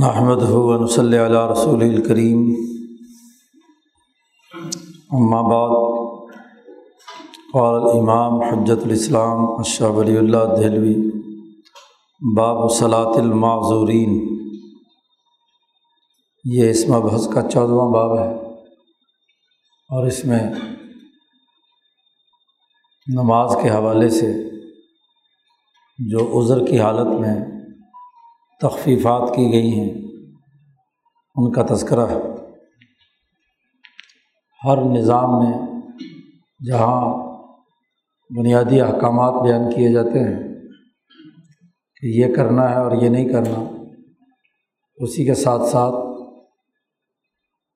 نحمد ہُون صلی اللہ رسول الکریم بعد، قال الامام حجت الاسلام اشہ ولی اللہ دہلوی، باب صلاۃ المعذورین. یہ اس مبحث کا چودواں باب ہے اور اس میں نماز کے حوالے سے جو عذر کی حالت میں تخفیفات کی گئی ہیں۔ ان کا تذکرہ ہے ہر نظام میں جہاں بنیادی احکامات بیان کیے جاتے ہیں کہ یہ کرنا ہے اور یہ نہیں کرنا، اسی کے ساتھ ساتھ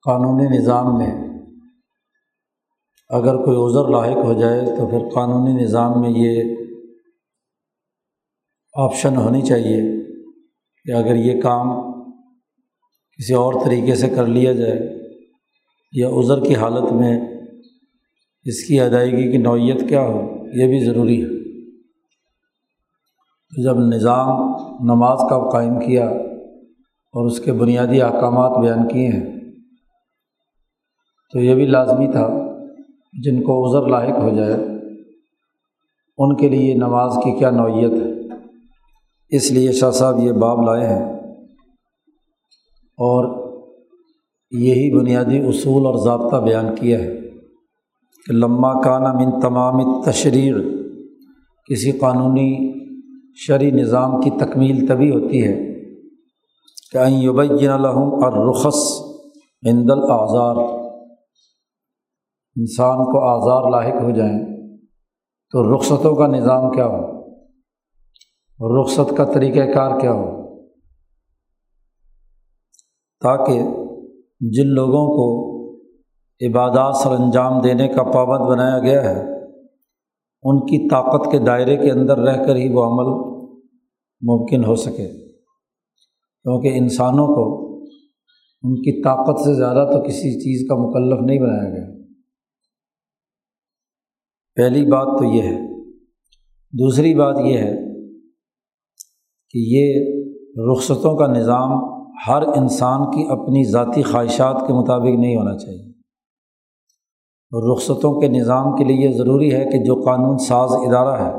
قانونی نظام میں اگر کوئی عذر لاحق ہو جائے تو پھر قانونی نظام میں یہ آپشن ہونی چاہیے۔ کہ اگر یہ کام کسی اور طریقے سے کر لیا جائے یا عذر کی حالت میں اس کی ادائیگی کی نوعیت کیا ہو، یہ بھی ضروری ہے۔ تو جب نظام نماز کا قائم کیا اور اس کے بنیادی احکامات بیان کیے ہیں، تو یہ بھی لازمی تھا جن کو عذر لاحق ہو جائے، ان کے لیے نماز کی کیا نوعیت ہے۔ اس لیے شاہ صاحب یہ باب لائے ہیں اور یہی بنیادی اصول اور ضابطہ بیان کیا ہے کہ لمہ کانا من تمام تشریح کسی قانونی شرعی نظام کی تکمیل تبھی ہوتی ہے کہ یبین الحم اور رخص عند الاظار انسان کو آزار لاحق ہو جائیں تو رخصتوں کا نظام کیا ہو؟ رخصت کا طریقۂ کار کیا ہو؟ تاکہ جن لوگوں کو عبادات سر انجام دینے کا پابند بنایا گیا ہے، ان کی طاقت کے دائرے کے اندر رہ کر ہی وہ عمل ممکن ہو سکے۔ کیونکہ انسانوں کو ان کی طاقت سے زیادہ تو کسی چیز کا مکلف نہیں بنایا گیا۔ پہلی بات تو یہ ہے۔ دوسری بات یہ ہے کہ یہ رخصتوں کا نظام ہر انسان کی اپنی ذاتی خواہشات کے مطابق نہیں ہونا چاہیے۔ اور رخصتوں کے نظام کے لیے یہ ضروری ہے کہ جو قانون ساز ادارہ ہے،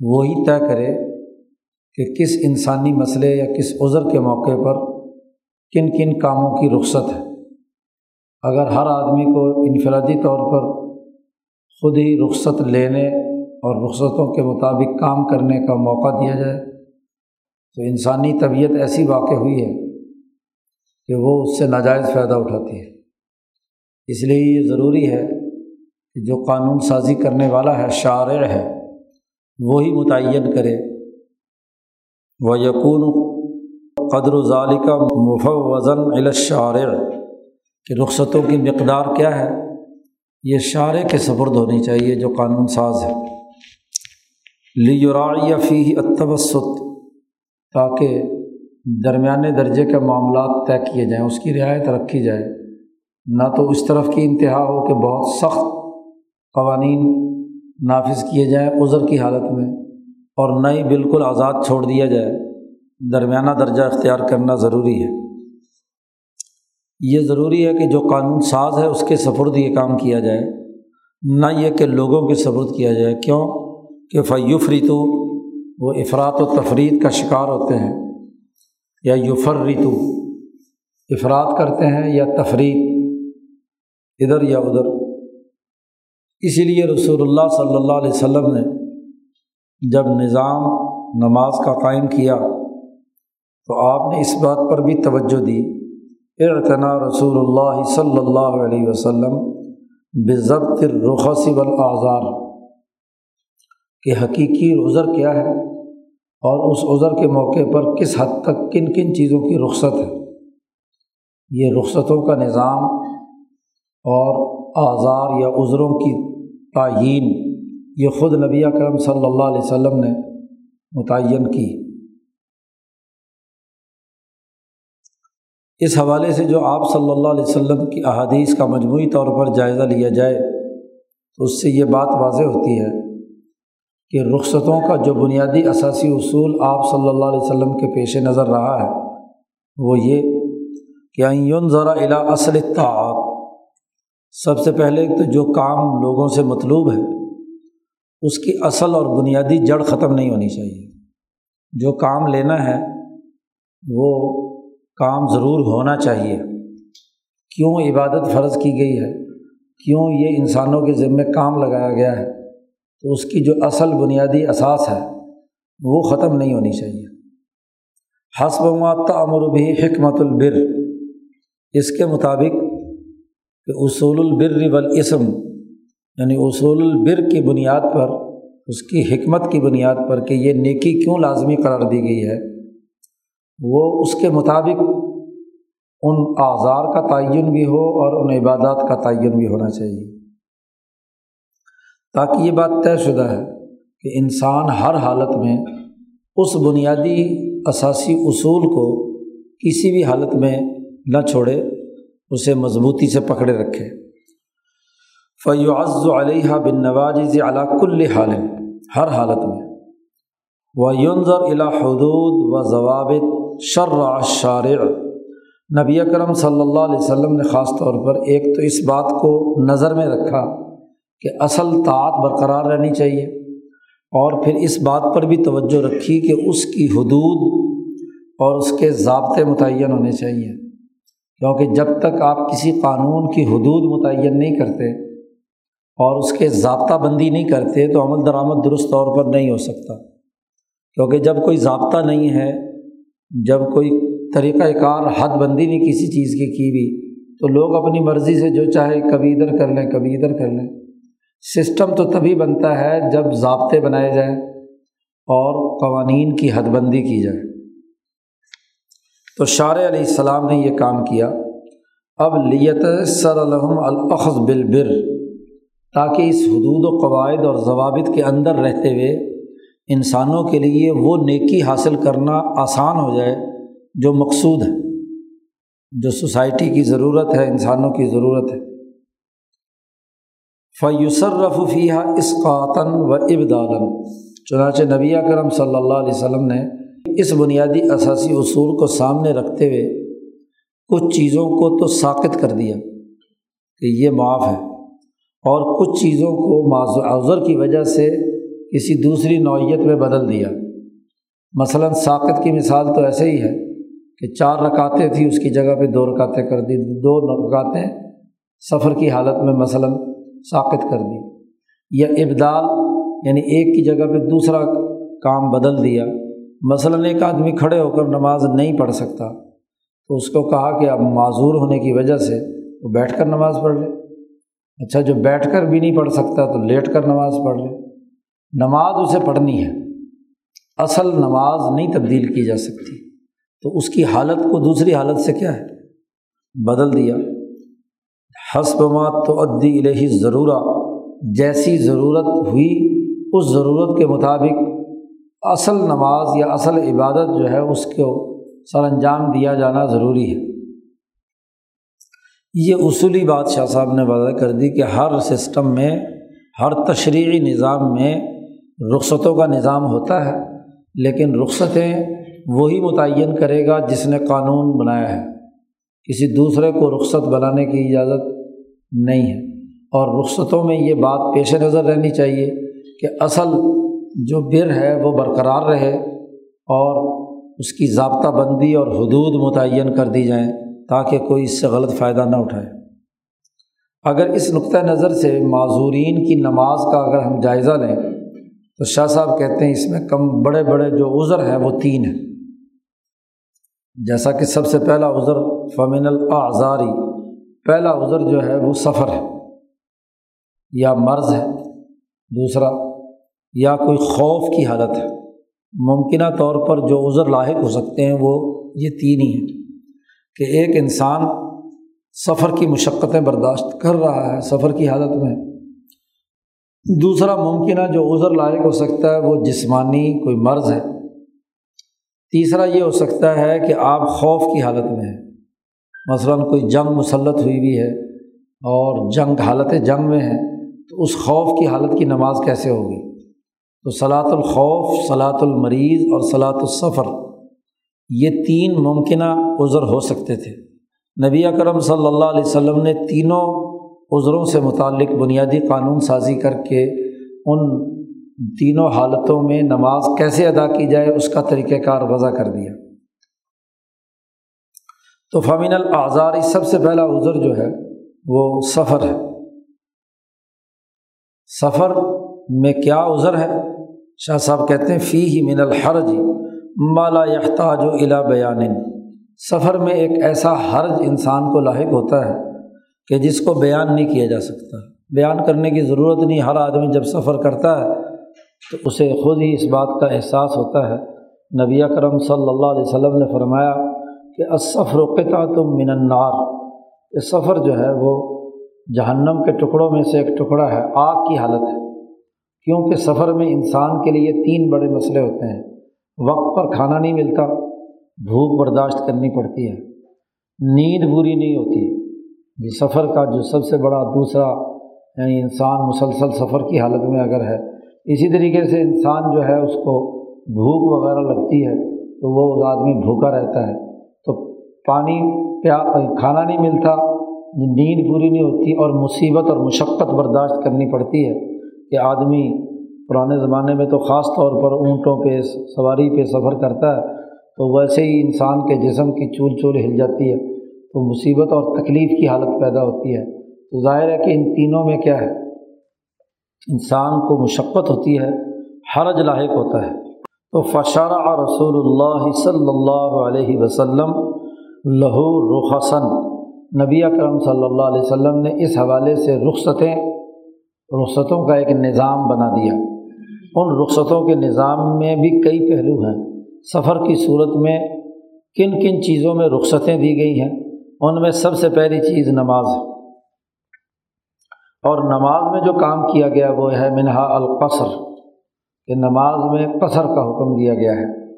وہی طے کرے کہ کس انسانی مسئلے یا کس عذر کے موقع پر کن کن کاموں کی رخصت ہے۔ اگر ہر آدمی کو انفرادی طور پر خود ہی رخصت لینے اور رخصتوں کے مطابق کام کرنے کا موقع دیا جائے تو انسانی طبیعت ایسی واقع ہوئی ہے کہ وہ اس سے ناجائز فائدہ اٹھاتی ہے۔ اس لیے یہ ضروری ہے کہ جو قانون سازی کرنے والا ہے، شارع ہے، وہی متعین کرے۔ وہ یقون قدر و ظالی کا مف وزن الشارع۔ کہ رخصتوں کی مقدار کیا ہے؟ یہ شارع کے سبرد ہونی چاہیے جو قانون ساز ہے۔ لیورا یا فی اتوسط تاکہ درمیانے درجے کے معاملات طے کیے جائیں، اس کی رعایت رکھی جائے۔ نہ تو اس طرف کی انتہا ہو کہ بہت سخت قوانین نافذ کیے جائیں عذر کی حالت میں اور نہ ہی بالکل آزاد چھوڑ دیا جائے۔ درمیانہ درجہ اختیار کرنا ضروری ہے۔ یہ ضروری ہے کہ جو قانون ساز ہے، اس کے سفرد یہ کام کیا جائے۔ نہ یہ کہ لوگوں کے سفرد کیا جائے۔ کیوں؟ کہ فیوف ریتو وہ افراد و تفرید کا شکار ہوتے ہیں، یا یوفر ریتو افراد کرتے ہیں یا تفریح ادھر یا ادھر۔ اسی لیے رسول اللہ صلی اللہ علیہ وسلم نے جب نظام نماز کا قائم کیا تو آپ نے اس بات پر بھی توجہ دی، اعتنا رسول اللہ صلی اللہ علیہ وسلم بضبط رخص والاعذار کہ حقیقی عذر کیا ہے اور اس عذر کے موقع پر کس حد تک کن کن چیزوں کی رخصت ہے۔ یہ رخصتوں کا نظام اور آزار یا عذروں کی تعین یہ خود نبی کرم صلی اللہ علیہ وسلم نے متعین کی۔ اس حوالے سے جو آپ صلی اللہ علیہ وسلم کی احادیث کا مجموعی طور پر جائزہ لیا جائے تو اس سے یہ بات واضح ہوتی ہے کہ رخصتوں کا جو بنیادی اثاثی اصول آپ صلی اللہ علیہ وسلم کے پیش نظر رہا ہے، وہ یہ کہ یون ذرا الا اصل تعاق سب سے پہلے تو جو کام لوگوں سے مطلوب ہے، اس کی اصل اور بنیادی جڑ ختم نہیں ہونی چاہیے۔ جو کام لینا ہے، وہ کام ضرور ہونا چاہیے۔ کیوں عبادت فرض کی گئی ہے؟ کیوں یہ انسانوں کے ذمے کام لگایا گیا ہے؟ تو اس کی جو اصل بنیادی اثاث ہے، وہ ختم نہیں ہونی چاہیے۔ حسب معطا امر بھی حکمت البر، اس کے مطابق کہ اصول البر والاسم یعنی اصول البر کی بنیاد پر، اس کی حکمت کی بنیاد پر کہ یہ نیکی کیوں لازمی قرار دی گئی ہے، وہ اس کے مطابق ان آزار کا تعین بھی ہو اور ان عبادات کا تعین بھی ہونا چاہیے۔ تاکہ یہ بات طے شدہ ہے کہ انسان ہر حالت میں اس بنیادی اثاثی اصول کو کسی بھی حالت میں نہ چھوڑے، اسے مضبوطی سے پکڑے رکھے۔ فیعز علیہ بن نواز علاق الحال ہر حالت میں۔ و یونظر الا حدود و ضوابط شر شارع نبی اکرم صلی اللہ علیہ وسلم نے خاص طور پر ایک تو اس بات کو نظر میں رکھا کہ اصل طاعت برقرار رہنی چاہیے اور پھر اس بات پر بھی توجہ رکھی کہ اس کی حدود اور اس کے ضابطے متعین ہونے چاہیے۔ کیونکہ جب تک آپ کسی قانون کی حدود متعین نہیں کرتے اور اس کے ضابطہ بندی نہیں کرتے تو عمل درآمد درست طور پر نہیں ہو سکتا۔ کیونکہ جب کوئی ضابطہ نہیں ہے، جب کوئی طریقۂ کار حد بندی نہیں کسی چیز کی کی بھی، تو لوگ اپنی مرضی سے جو چاہے کبھی ادھر کر لیں، کبھی ادھر کر لیں۔ سسٹم تو تبھی بنتا ہے جب ضابطے بنائے جائیں اور قوانین کی حد بندی کی جائے۔ تو شار علیہ السلام نے یہ کام کیا۔ اب لیت سر الحم الخذ بالبر، تاکہ اس حدود و قواعد اور ضوابط کے اندر رہتے ہوئے انسانوں کے لیے وہ نیکی حاصل کرنا آسان ہو جائے جو مقصود ہے، جو سوسائٹی کی ضرورت ہے، انسانوں کی ضرورت ہے۔ فیوسر رفیہ اسقاطن و ابدالن چنانچہ نبی کرم صلی اللہ علیہ وسلم نے اس بنیادی اثاثی اصول کو سامنے رکھتے ہوئے کچھ چیزوں کو تو ساکت کر دیا کہ یہ معاف ہے اور کچھ چیزوں کو معذر کی وجہ سے کسی دوسری نوعیت میں بدل دیا۔ مثلاً ساکت کی مثال تو ایسے ہی ہے کہ چار رکاتیں تھیں، اس کی جگہ پہ دو رکاتیں کر دی، دو رکاتیں سفر کی حالت میں مثلاً ساکت کر دی، یا ابدال یعنی ایک کی جگہ پہ دوسرا کام بدل دیا۔ مثلاً ایک آدمی کھڑے ہو کر نماز نہیں پڑھ سکتا، تو اس کو کہا کہ اب معذور ہونے کی وجہ سے وہ بیٹھ کر نماز پڑھ لے۔ اچھا جو بیٹھ کر بھی نہیں پڑھ سکتا تو لیٹ کر نماز پڑھ لے۔ نماز اسے پڑھنی ہے، اصل نماز نہیں تبدیل کی جا سکتی۔ تو اس کی حالت کو دوسری حالت سے کیا ہے؟ بدل دیا۔ حسب مات تو ادی الہی ضرورت جیسی ضرورت ہوئی، اس ضرورت کے مطابق اصل نماز یا اصل عبادت جو ہے، اس کو سر انجام دیا جانا ضروری ہے۔ یہ اصولی بات شاہ صاحب نے وضع کر دی کہ ہر سسٹم میں، ہر تشریحی نظام میں رخصتوں کا نظام ہوتا ہے، لیکن رخصتیں وہی متعین کرے گا جس نے قانون بنایا ہے۔ کسی دوسرے کو رخصت بنانے کی اجازت نہیں ہے۔ اور رخصتوں میں یہ بات پیش نظر رہنی چاہیے کہ اصل جو بر ہے وہ برقرار رہے اور اس کی ضابطہ بندی اور حدود متعین کر دی جائیں تاکہ کوئی اس سے غلط فائدہ نہ اٹھائے۔ اگر اس نقطۂ نظر سے معذورین کی نماز کا اگر ہم جائزہ لیں، تو شاہ صاحب کہتے ہیں اس میں کم بڑے بڑے جو عذر ہیں وہ تین ہیں۔ جیسا کہ سب سے پہلا عذر فمین الاعذاری پہلا عذر جو ہے وہ سفر ہے، یا مرض ہے، دوسرا یا کوئی خوف کی حالت ہے۔ ممکنہ طور پر جو عذر لاحق ہو سکتے ہیں وہ یہ تین ہی ہیں کہ ایک انسان سفر کی مشقتیں برداشت کر رہا ہے سفر کی حالت میں۔ دوسرا ممکنہ جو عذر لاحق ہو سکتا ہے وہ جسمانی کوئی مرض ہے۔ تیسرا یہ ہو سکتا ہے کہ آپ خوف کی حالت میں ہیں۔ مثلاً کوئی جنگ مسلط ہوئی بھی ہے اور جنگ، حالت جنگ میں ہے، تو اس خوف کی حالت کی نماز کیسے ہوگی؟ تو صلاۃ الخوف صلاۃ المریض اور صلاۃ السفر، یہ تین ممکنہ عذر ہو سکتے تھے۔ نبی اکرم صلی اللہ علیہ وسلم نے تینوں عذروں سے متعلق بنیادی قانون سازی کر کے ان تینوں حالتوں میں نماز کیسے ادا کی جائے، اس کا طریقۂ کار وضع کر دیا۔ تو فامین الآزار سب سے پہلا عذر جو ہے، وہ سفر ہے۔ سفر میں کیا عذر ہے؟ شاہ صاحب کہتے ہیں فی ہی من الحرج مالا یحتاج و الا بیان۔ سفر میں ایک ایسا حرج انسان کو لاحق ہوتا ہے کہ جس کو بیان نہیں کیا جا سکتا۔ بیان کرنے کی ضرورت نہیں، ہر آدمی جب سفر کرتا ہے، تو اسے خود ہی اس بات کا احساس ہوتا ہے۔ نبی کرم صلی اللہ علیہ وسلم نے فرمایا کہ اصفر و تم من النار۔ یہ سفر جو ہے وہ جہنم کے ٹکڑوں میں سے ایک ٹکڑا ہے، آگ کی حالت ہے۔ کیونکہ سفر میں انسان کے لیے تین بڑے مسئلے ہوتے ہیں۔ وقت پر کھانا نہیں ملتا، بھوک برداشت کرنی پڑتی ہے۔ نیند بری نہیں ہوتی۔ یہ سفر کا جو سب سے بڑا دوسرا یعنی انسان مسلسل سفر کی حالت میں اگر ہے، اسی طریقے سے انسان جو ہے اس کو بھوک وغیرہ لگتی ہے تو وہ آدمی بھوکا رہتا ہے۔ پانی پیا کھانا نہیں ملتا، نیند پوری نہیں ہوتی اور مصیبت اور مشقت برداشت کرنی پڑتی ہے کہ آدمی پرانے زمانے میں تو خاص طور پر اونٹوں پہ، سواری پہ سفر کرتا ہے، تو ویسے ہی انسان کے جسم کی چول چول ہل جاتی ہے، تو مصیبت اور تکلیف کی حالت پیدا ہوتی ہے۔ تو ظاہر ہے کہ ان تینوں میں کیا ہے؟ انسان کو مشقت ہوتی ہے، حرج لاحق ہوتا ہے۔ تو فشارہ رسول اللہ صلی اللہ علیہ وسلم لہو رخصن نبی اکرم صلی اللہ علیہ وسلم نے اس حوالے سے رخصتیں، رخصتوں کا ایک نظام بنا دیا۔ ان رخصتوں کے نظام میں بھی کئی پہلو ہیں۔ سفر کی صورت میں کن کن چیزوں میں رخصتیں دی گئی ہیں؟ ان میں سب سے پہلی چیز نماز ہے۔ اور نماز میں جو کام کیا گیا وہ ہے منہا القصر، کہ نماز میں قصر کا حکم دیا گیا ہے۔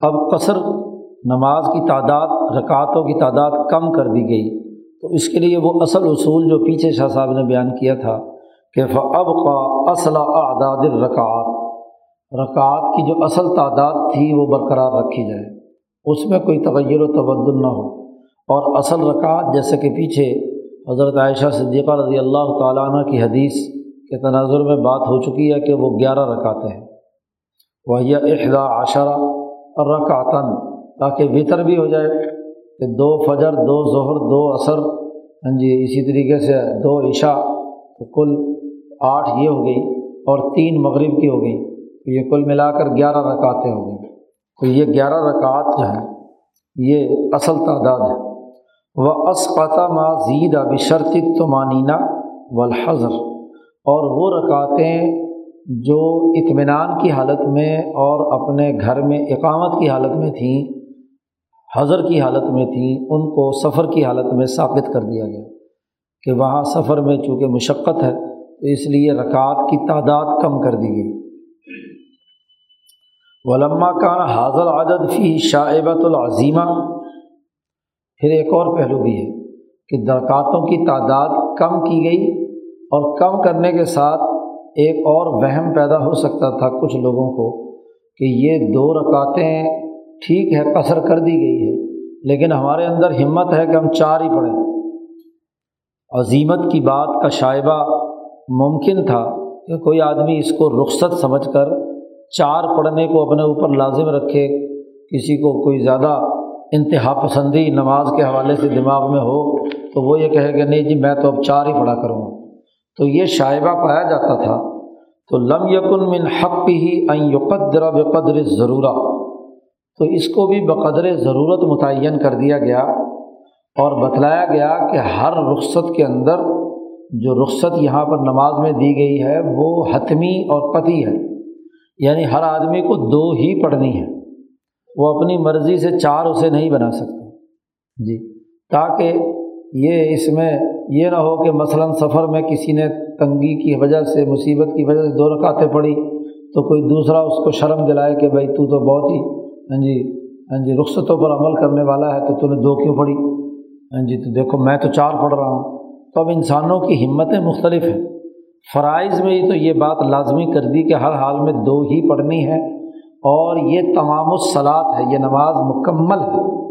اب قصر نماز کی تعداد، رکعتوں کی تعداد کم کر دی گئی۔ تو اس کے لیے وہ اصل اصول جو پیچھے شاہ صاحب نے بیان کیا تھا کہ اب کا اصل اعداد الرکعات رکعات کی جو اصل تعداد تھی وہ برقرار رکھی جائے۔ اس میں کوئی تغیر و تبدل نہ ہو۔ اور اصل رکعت جیسے کہ پیچھے حضرت عائشہ صدیقہ رضی اللہ تعالیٰ عنہ کی حدیث کے تناظر میں بات ہو چکی ہے کہ وہ گیارہ رکعتیں ہیں۔ وہ یہ احدا عشرہ اور رکعتاً تاکہ وطر بھی ہو جائے کہ دو فجر، دو ظہر، دو عصر ہاں جی اسی طریقے سے دو عشاء، تو کل آٹھ یہ ہو گئی اور تین مغرب کی ہو گئی، تو یہ کل ملا کر گیارہ رکعتیں ہو گئیں تو یہ گیارہ رکعت جو ہیں، یہ اصل تعداد ہے۔ وہ اسقطہ ما زید بشرط تمانینہ والحضر اور وہ رکعتیں جو اطمینان کی حالت میں اور اپنے گھر میں اقامت کی حالت میں تھیں حضر کی حالت میں تھیں ان کو سفر کی حالت میں ثابت کر دیا گیا کہ وہاں سفر میں چونکہ مشقت ہے، تو اس لیے رکعت کی تعداد کم کر دی گئی۔ ولما کان حاضر عدد فی شاعبۃ العظیمہ، پھر ایک اور پہلو بھی ہے کہ درکاتوں کی تعداد کم کی گئی اور کم کرنے کے ساتھ ایک اور وہم پیدا ہو سکتا تھا کچھ لوگوں کو کہ یہ دو رکعتیں ٹھیک ہے قصر کر دی گئی ہے، لیکن ہمارے اندر ہمت ہے کہ ہم چار ہی پڑھیں۔ عظیمت کی بات کا شائبہ ممکن تھا کہ کوئی آدمی اس کو رخصت سمجھ کر چار پڑھنے کو اپنے اوپر لازم رکھے، کسی کو کوئی زیادہ انتہا پسندی نماز کے حوالے سے دماغ میں ہو تو وہ یہ کہے کہ نہیں جی میں تو اب چار ہی پڑھا کروں تو یہ شائبہ پایا جاتا تھا۔ تو لم یکن من حق ہی یقدر بقدر ضرورہ تو اس کو بھی بقدر ضرورت متعین کر دیا گیا اور بتلایا گیا کہ ہر رخصت کے اندر جو رخصت یہاں پر نماز میں دی گئی ہے وہ حتمی اور قطعی ہے۔ یعنی ہر آدمی کو دو ہی پڑھنی ہے۔ وہ اپنی مرضی سے چار اسے نہیں بنا سکتا۔ جی۔ تاکہ یہ اس میں یہ نہ ہو کہ مثلاً سفر میں کسی نے تنگی کی وجہ سے، مصیبت کی وجہ سے دو رکعتیں پڑھی تو کوئی دوسرا اس کو شرم دلائے کہ بھائی تو تو بہت ہی ہاں جی ہاں جی رخصتوں پر عمل کرنے والا ہے تو تم نے دو کیوں پڑھی؟ ہاں جی تو دیکھو، میں تو چار پڑھ رہا ہوں۔ تو اب انسانوں کی ہمتیں مختلف ہیں۔ فرائض میں ہی تو یہ بات لازمی کر دی کہ ہر حال میں دو ہی پڑھنی ہے۔ اور یہ تمام الصلاط ہے، یہ نماز مکمل ہے۔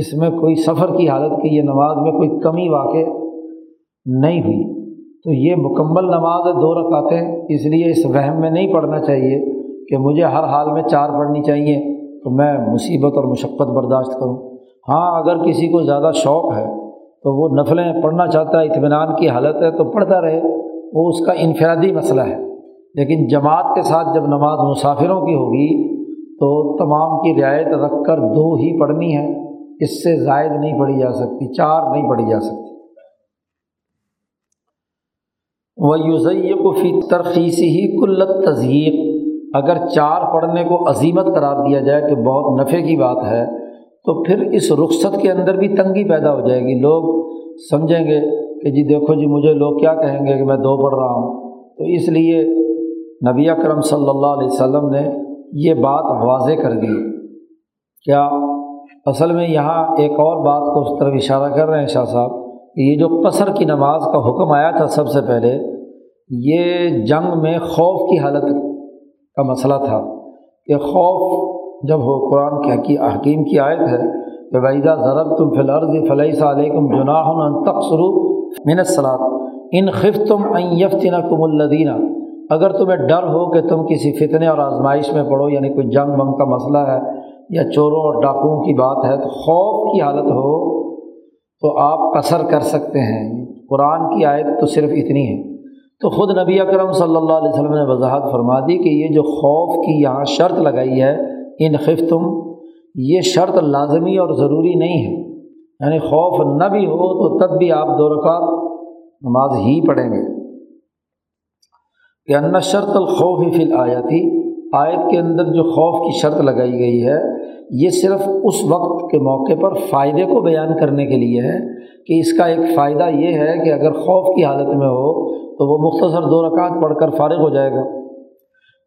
اس میں کوئی سفر کی حالت کی، یہ نماز میں کوئی کمی واقع نہیں ہوئی۔ تو یہ مکمل نماز ہے، دو رکعتیں۔ اس لیے اس وہم میں نہیں پڑھنا چاہیے کہ مجھے ہر حال میں چار پڑھنی چاہیے۔ تو میں مصیبت اور مشقت برداشت کروں۔ ہاں اگر کسی کو زیادہ شوق ہے تو وہ نفلیں پڑھنا چاہتا ہے، اطمینان کی حالت ہے تو پڑھتا رہے، وہ اس کا انفرادی مسئلہ ہے۔ لیکن جماعت کے ساتھ جب نماز مسافروں کی ہوگی تو تمام کی رعایت رکھ کر دو ہی پڑھنی ہے، اس سے زائد نہیں پڑھی جا سکتی، چار نہیں پڑھی جا سکتی۔ وہ یوزیق فی ترخیصی ہی کلت تضیق اگر چار پڑھنے کو عظیمت قرار دیا جائے کہ بہت نفع کی بات ہے، تو پھر اس رخصت کے اندر بھی تنگی پیدا ہو جائے گی۔ لوگ سمجھیں گے کہ جی دیکھو جی مجھے لوگ کیا کہیں گے کہ میں دو پڑھ رہا ہوں۔ تو اس لیے نبی اکرم صلی اللہ علیہ وسلم نے یہ بات واضح کر دی۔ کیا اصل میں یہاں ایک اور بات کو اس طرف اشارہ کر رہے ہیں شاہ صاحب کہ یہ جو قصر کی نماز کا حکم آیا تھا سب سے پہلے، یہ جنگ میں خوف کی حالت کا مسئلہ تھا کہ خوف جب ہو قرآن کی حکیم کی آیت ہے کہ ویدا ضرب تم فلعرض فلحی علیکم جناح تقسرو منت صلاح ان خف تم این کم الدینہ اگر تمہیں ڈر ہو کہ تم کسی فتنے اور آزمائش میں پڑھو یعنی کوئی جنگ بم کا مسئلہ ہے یا چوروں اور ڈاکوؤں کی بات ہے، تو خوف کی حالت ہو تو آپ قصر کر سکتے ہیں۔ قرآن کی آیت تو صرف اتنی ہے۔ تو خود نبی اکرم صلی اللہ علیہ وسلم نے وضاحت فرما دی کہ یہ جو خوف کی یہاں شرط لگائی ہے، ان خف تم یہ شرط لازمی اور ضروری نہیں ہے۔ یعنی خوف نہ بھی ہو تو تب بھی آپ دو رکعت نماز ہی پڑھیں گے۔ کہ ان شرط الخوف فی الآیتی آیت کے اندر جو خوف کی شرط لگائی گئی ہے، یہ صرف اس وقت کے موقع پر فائدے کو بیان کرنے کے لیے ہے کہ اس کا ایک فائدہ یہ ہے کہ اگر خوف کی حالت میں ہو تو وہ مختصر دو رکعت پڑھ کر فارغ ہو جائے گا۔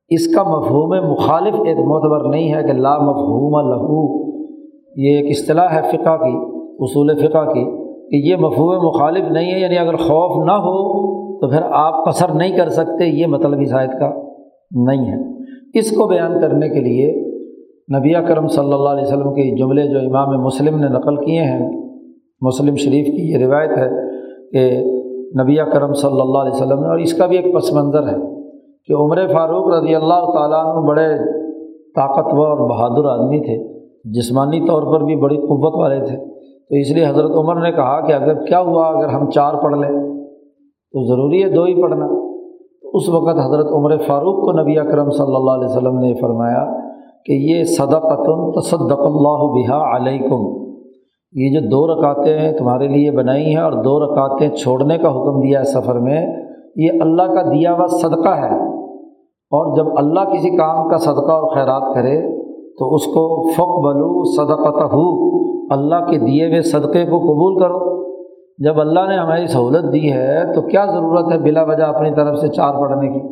اس کا مفہوم مخالف ایک معتبر نہیں ہے کہ لا مفہوم لہو۔ یہ ایک اصطلاح ہے فقہ کی، اصول فقہ کی، کہ یہ مفہوم مخالف نہیں ہے یعنی اگر خوف نہ ہو تو پھر آپ قصر نہیں کر سکتے، یہ مطلب شاید کا نہیں ہے۔ اس کو بیان کرنے کے لیے نبی کرم صلی اللہ علیہ وسلم کے جملے جو امام مسلم نے نقل کیے ہیں، مسلم شریف کی یہ روایت ہے کہ نبی کرم صلی اللہ علیہ وسلم نے، اور اس کا بھی ایک پس منظر ہے کہ عمر فاروق رضی اللہ تعالیٰ عنہ بڑے طاقتور اور بہادر آدمی تھے، جسمانی طور پر بھی بڑی قوت والے تھے۔ تو اس لیے حضرت عمر نے کہا کہ اگر کیا ہوا، اگر ہم چار پڑھ لیں تو ضروری ہے دو ہی پڑھنا۔ اس وقت حضرت عمر فاروق کو نبی اکرم صلی اللہ علیہ وسلم نے فرمایا کہ یہ صدقتم تصدق اللہ بحا علیکم۔ یہ جو دو رکعتیں تمہارے لیے بنائی ہیں اور دو رکعتیں چھوڑنے کا حکم دیا ہے سفر میں، یہ اللہ کا دیا ہوا صدقہ ہے۔ اور جب اللہ کسی کام کا صدقہ اور خیرات کرے، تو اس کو فق بلو صدقت ہو اللہ کے دیے ہوئے صدقے کو قبول کرو۔ جب اللہ نے ہماری سہولت دی ہے، تو کیا ضرورت ہے بلا وجہ اپنی طرف سے چار پڑھنے کی؟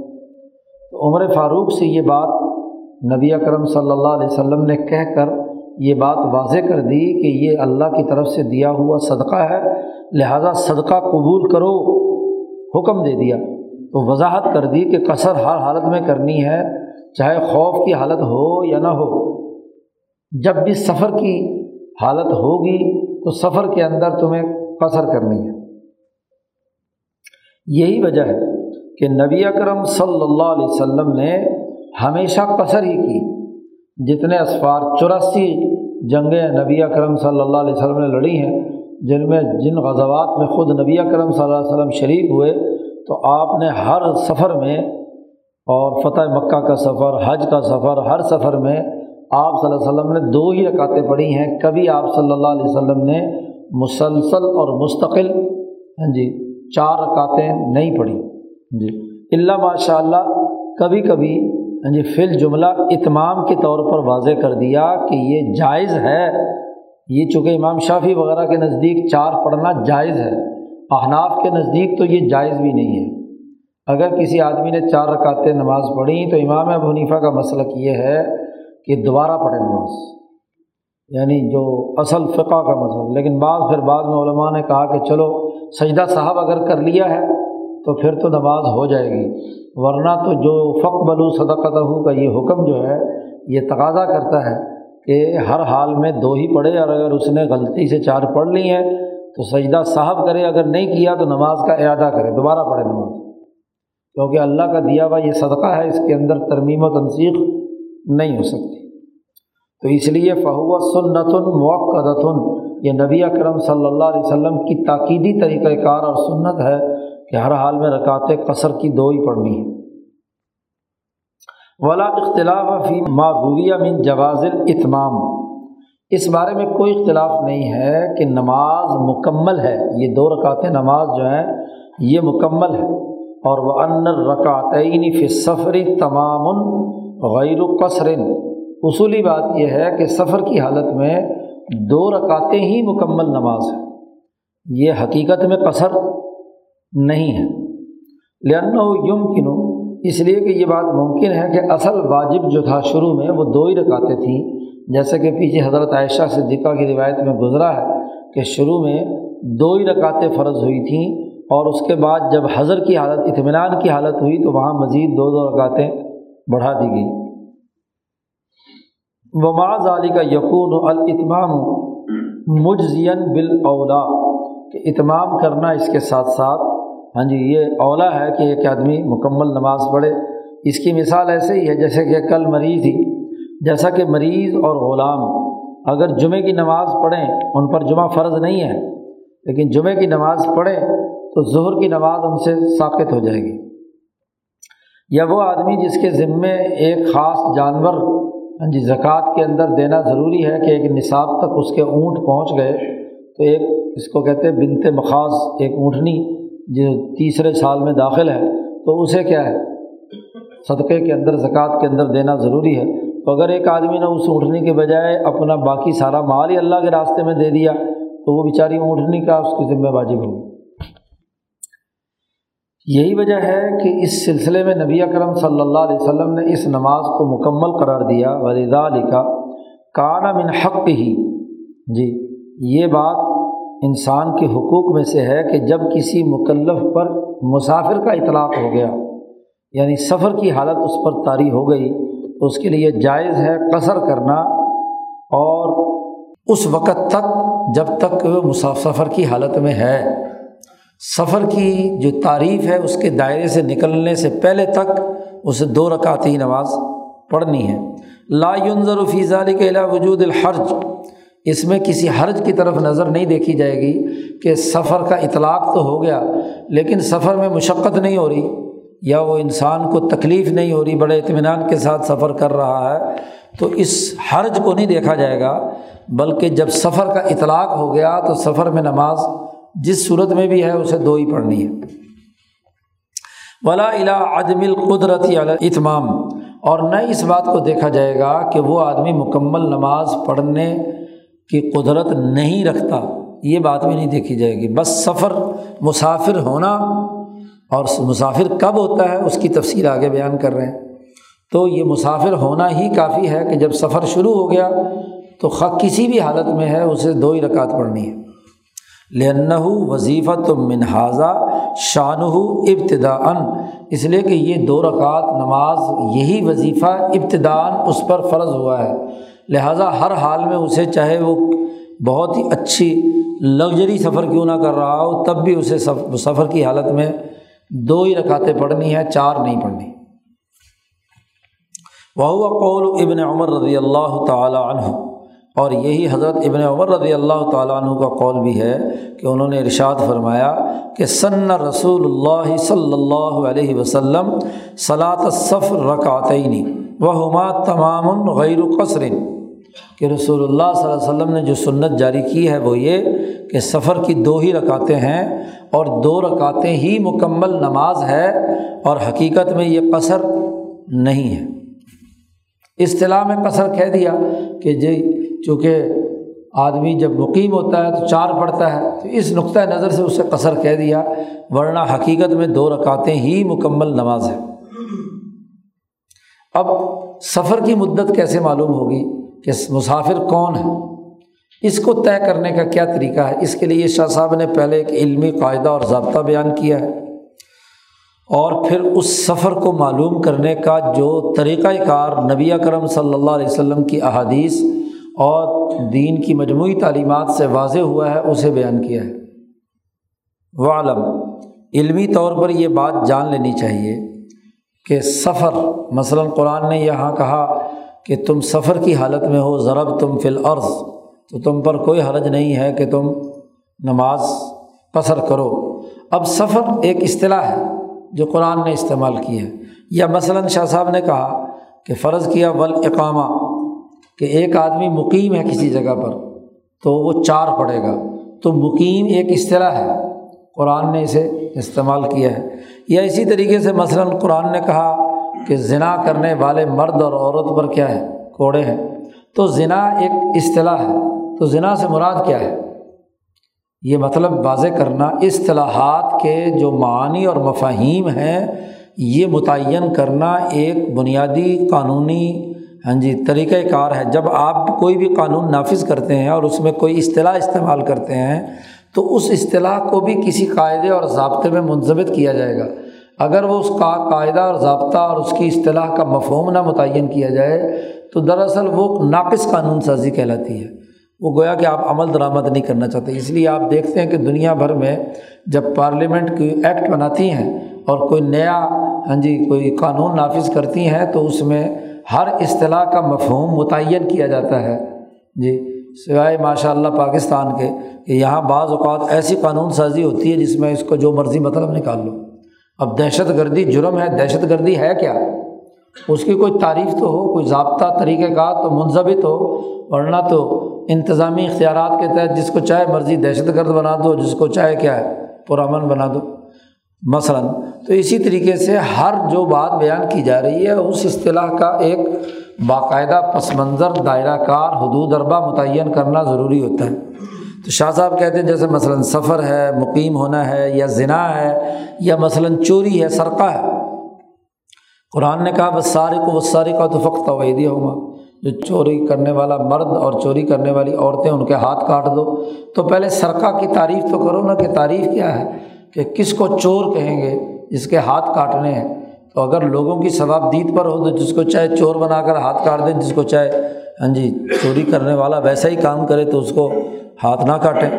تو عمر فاروق سے یہ بات نبی اکرم صلی اللہ علیہ وسلم نے کہہ کر یہ بات واضح کر دی کہ یہ اللہ کی طرف سے دیا ہوا صدقہ ہے، لہٰذا صدقہ قبول کرو، حکم دے دیا۔ تو وضاحت کر دی کہ قصر ہر حالت میں کرنی ہے، چاہے خوف کی حالت ہو یا نہ ہو۔ جب بھی سفر کی حالت ہوگی تو سفر کے اندر تمہیں قصر کرنی ہے۔ یہی وجہ ہے کہ نبی اکرم صلی اللہ علیہ وسلم نے ہمیشہ قصر ہی کی۔ جتنے اسفار چوراسی جنگیں نبی اکرم صلی اللہ علیہ وسلم نے لڑی ہیں، جن میں جن غزوات میں خود نبی اکرم صلی اللہ علیہ وسلم شریک ہوئے، تو آپ نے ہر سفر میں اور فتح مکہ کا سفر، حج کا سفر، ہر سفر میں آپ صلی اللہ علیہ وسلم نے دو ہی رکعتیں پڑھی ہیں۔ کبھی آپ صلی اللہ علیہ وسلم نے مسلسل اور مستقل ہاں جی چار رکعتیں نہیں پڑھی۔ جی اللہ ماشاء اللہ کبھی کبھی ہاں جی فل جملہ اتمام کے طور پر واضح کر دیا کہ یہ جائز ہے۔ یہ چونکہ امام شافی وغیرہ کے نزدیک چار پڑھنا جائز ہے، احناف کے نزدیک تو یہ جائز بھی نہیں ہے۔ اگر کسی آدمی نے چار رکعتیں نماز پڑھی تو امام ابو حنیفہ کا مسلک یہ ہے کہ دوبارہ پڑھے نماز۔ یعنی جو اصل فقہ کا مذہب، لیکن بعض پھر بعض میں علماء نے کہا کہ چلو، سجدہ صاحب اگر کر لیا ہے تو پھر تو نماز ہو جائے گی۔ ورنہ تو جو فق بلو صدقت کا یہ حکم جو ہے، یہ تقاضا کرتا ہے کہ ہر حال میں دو ہی پڑھے اور اگر اس نے غلطی سے چار پڑھ لی ہیں تو سجدہ صاحب کرے، اگر نہیں کیا تو نماز کا اعادہ کرے، دوبارہ پڑھے نماز۔ کیونکہ اللہ کا دیا ہوا یہ صدقہ ہے، اس کے اندر ترمیم و تنسیق نہیں ہو سکتی۔ تو اس لیے فہو سنت موقع یہ نبی اکرم صلی اللہ علیہ وسلم کی تاکیدی طریقۂ کار اور سنت ہے۔ کہ ہر حال میں رکعت قصر کی دو ہی پڑھنی ہے۔ ولا اختلاف فی معرویہ من جواز الاتمام اس بارے میں کوئی اختلاف نہیں ہے کہ نماز مکمل ہے۔ یہ دو رکعتیں نماز جو ہیں، یہ مکمل ہے۔ اور وہ ان رکعتعین فی سفری تمام غیر قصر۔ اصولی بات یہ ہے کہ سفر کی حالت میں دو رکعتیں ہی مکمل نماز ہے یہ حقیقت میں قصر نہیں ہے۔ لہن یم کنو اس لیے کہ یہ بات ممکن ہے کہ اصل واجب جو تھا شروع میں، وہ دو ہی رکعتیں تھیں۔ جیسے کہ پیچھے حضرت عائشہ صدیقہ کی روایت میں گزرا ہے کہ شروع میں دو ہی رکعتیں فرض ہوئی تھیں اور اس کے بعد جب حضر کی حالت، اطمینان کی حالت ہوئی تو وہاں مزید دو دو رکعتیں بڑھا دی گئی وماض علی کا یقون الاتمام مجزین بالاولا کہ اتمام کرنا اس کے ساتھ ساتھ ہاں جی یہ اولا ہے کہ ایک آدمی مکمل نماز پڑھے۔ اس کی مثال ایسے ہی ہے جیسے کہ کل مریض ہی جیسا کہ مریض اور غلام اگر جمعے کی نماز پڑھیں، ان پر جمعہ فرض نہیں ہے، لیکن جمعے کی نماز پڑھیں تو ظہر کی نماز ان سے ثابت ہو جائے گی۔ یا وہ آدمی جس کے ذمے ایک خاص جانور ہاں جی زکوٰۃ کے اندر دینا ضروری ہے کہ ایک نصاب تک اس کے اونٹ پہنچ گئے، تو ایک اس کو کہتے ہیں بنتے مخاص ایک اونٹنی۔ جو تیسرے سال میں داخل ہے، تو اسے کیا ہے؟ صدقے کے اندر، زکوٰۃ کے اندر دینا ضروری ہے۔ تو اگر ایک آدمی نے اس اونٹنی کے بجائے اپنا باقی سارا مال ہی اللہ کے راستے میں دے دیا، تو وہ بیچاری اونٹنی کا اس کی ذمہ واجب ہوگی۔ یہی وجہ ہے کہ اس سلسلے میں نبی اکرم صلی اللہ علیہ وسلم نے اس نماز کو مکمل قرار دیا۔ ولیدا لکھا کانا من حق ہی جی یہ بات انسان کے حقوق میں سے ہے کہ جب کسی مکلف پر مسافر کا اطلاق ہو گیا یعنی سفر کی حالت اس پر طاری ہو گئی، تو اس کے لیے جائز ہے قصر کرنا اور اس وقت تک جب تک سفر کی حالت میں ہے۔ سفر کی جو تعریف ہے، اس کے دائرے سے نکلنے سے پہلے تک اسے دو رکعتی نماز پڑھنی ہے۔ لا ينظر فی ذلك الى وجود الحرج۔ اس میں کسی حرج کی طرف نظر نہیں دیکھی جائے گی کہ سفر کا اطلاق تو ہو گیا، لیکن سفر میں مشقت نہیں ہو رہی یا وہ انسان کو تکلیف نہیں ہو رہی، بڑے اطمینان کے ساتھ سفر کر رہا ہے، تو اس حرج کو نہیں دیکھا جائے گا، بلکہ جب سفر کا اطلاق ہو گیا تو سفر میں نماز جس صورت میں بھی ہے اسے دو ہی پڑھنی ہے۔ ولا الا عدم القدرت اتمام اور نہ اس بات کو دیکھا جائے گا کہ وہ آدمی مکمل نماز پڑھنے کی قدرت نہیں رکھتا، یہ بات بھی نہیں دیکھی جائے گی۔ بس سفر، مسافر ہونا اور مسافر کب ہوتا ہے، اس کی تفصیل آگے بیان کر رہے ہیں۔ تو یہ مسافر ہونا ہی کافی ہے کہ جب سفر شروع ہو گیا تو خ کسی بھی حالت میں ہے، اسے دو ہی رکعت پڑھنی ہے۔ لنّ وظیفہ تو منہاظہ شان ابتدا ان اس لیے کہ یہ دو رکعت نماز، یہی وظیفہ ابتدان اس پر فرض ہوا ہے۔ لہٰذا ہر حال میں اسے چاہے وہ بہت ہی اچھی لگژری سفر کیوں نہ کر رہا ہو، تب بھی اسے سفر کی حالت میں دو ہی رکعتیں پڑھنی ہے چار نہیں پڑھنی۔ وہ قول ابن عمر رضی اللہ تعالیٰ عنہ۔ اور یہی حضرت ابن عمر رضی اللہ تعالیٰ عنہ کا قول بھی ہے کہ انہوں نے ارشاد فرمایا کہ ثن رسول اللہ صلی اللہ علیہ وسلم صلاۃ صفر رکعتعینی وہ ہما تمام غیر قصر۔ کہ رسول اللہ صلی اللہ علیہ وسلم نے جو سنت جاری کی ہے وہ یہ کہ سفر کی دو ہی رکعتیں ہیں اور دو رکعتیں ہی مکمل نماز ہے اور حقیقت میں یہ قصر نہیں ہے۔ اصطلاح میں قصر کہہ دیا کہ جی چونکہ آدمی جب مقیم ہوتا ہے تو چار پڑھتا ہے، تو اس نقطۂ نظر سے اسے قصر کہہ دیا، ورنہ حقیقت میں دو رکعتیں ہی مکمل نماز ہے اب سفر کی مدت کیسے معلوم ہوگی کہ مسافر کون ہے؟ اس کو طے کرنے کا کیا طریقہ ہے؟ اس کے لیے شاہ صاحب نے پہلے ایک علمی قاعدہ اور ضابطہ بیان کیا ہے۔ اور پھر اس سفر کو معلوم کرنے کا جو طریقۂ کار نبی کرم صلی اللہ علیہ وسلم کی احادیث اور دین کی مجموعی تعلیمات سے واضح ہوا ہے، اسے بیان کیا ہے۔ عالم علمی طور پر یہ بات جان لینی چاہیے کہ سفر، مثلاً قرآن نے یہاں کہا کہ تم سفر کی حالت میں ہو ضرب تم فی العرض تو تم پر کوئی حرج نہیں ہے کہ تم نماز قصر کرو۔ اب سفر ایک اصطلاح ہے جو قرآن نے استعمال کی ہے۔ یا مثلاً شاہ صاحب نے کہا کہ فرض کیا ول اقامہ کہ ایک آدمی مقیم ہے کسی جگہ پر تو وہ چار پڑے گا۔ تو مقیم ایک اصطلاح ہے۔ قرآن نے اسے استعمال کیا ہے۔ یا اسی طریقے سے مثلاً قرآن نے کہا کہ ذنا کرنے والے مرد اور عورت پر کیا ہے؟ کوڑے ہیں۔ تو ذنا ایک اصطلاح ہے۔ تو ذنا سے مراد کیا ہے؟ یہ مطلب واضح کرنا اصطلاحات کے جو معنی اور مفاہیم ہیں، یہ متعین کرنا ایک بنیادی قانونی ہاں جی طریقۂ کار ہے۔ جب آپ کوئی بھی قانون نافذ کرتے ہیں اور اس میں کوئی اصطلاح استعمال کرتے ہیں، تو اس اصطلاح کو بھی کسی قاعدے اور ضابطے میں منظمت کیا جائے گا۔ اگر وہ اس کا قاعدہ اور ضابطہ اور اس کی اصطلاح کا مفہوم نہ متعین کیا جائے، تو دراصل وہ ناقص قانون سازی کہلاتی ہے۔ وہ گویا کہ آپ عمل درآمد نہیں کرنا چاہتے۔ اس لیے آپ دیکھتے ہیں کہ دنیا بھر میں جب پارلیمنٹ کی ایکٹ بناتی ہیں اور کوئی نیا ہاں جی کوئی قانون نافذ کرتی ہیں، تو اس میں ہر اصطلاح کا مفہوم متعین کیا جاتا ہے۔ جی سوائے ماشاء اللہ پاکستان کے کہ یہاں بعض اوقات ایسی قانون سازی ہوتی ہے جس میں اس کو جو مرضی مطلب نکال لو۔ اب دہشت گردی جرم ہے، دہشت گردی ہے کیا؟ اس کی کوئی تعریف تو ہو، کوئی ضابطہ طریقۂ کا تو منظمت ہو، ورنہ تو انتظامی اختیارات کے تحت جس کو چاہے مرضی دہشت گرد بنا دو، جس کو چاہے کیا ہے پرامن بنا دو۔ مثلاً، تو اسی طریقے سے ہر جو بات بیان کی جا رہی ہے، اس اصطلاح کا ایک باقاعدہ پس منظر، دائرہ کار، حدود اربا متعین کرنا ضروری ہوتا ہے۔ تو شاہ صاحب کہتے ہیں، جیسے مثلاً سفر ہے، مقیم ہونا ہے، یا ذنا ہے، یا مثلاً چوری ہے، سرقہ ہے۔ قرآن نے کہا بس سارے کو بس سارے کا تو فخت ویدیہ ہوگا جو چوری کرنے والا مرد اور چوری کرنے والی عورتیں، ان کے ہاتھ کاٹ دو۔ تو پہلے سرقہ کی تعریف تو کرو نا کہ تعریف کیا ہے؟ کہ کس کو چور کہیں گے، جس کے ہاتھ کاٹنے ہیں۔ تو اگر لوگوں کی ثواب دید پر ہو تو جس کو چاہے چور بنا کر ہاتھ کاٹ دیں، جس کو چاہے ہاں جی چوری کرنے والا ویسا ہی کام کرے تو اس کو ہاتھ نہ کاٹیں۔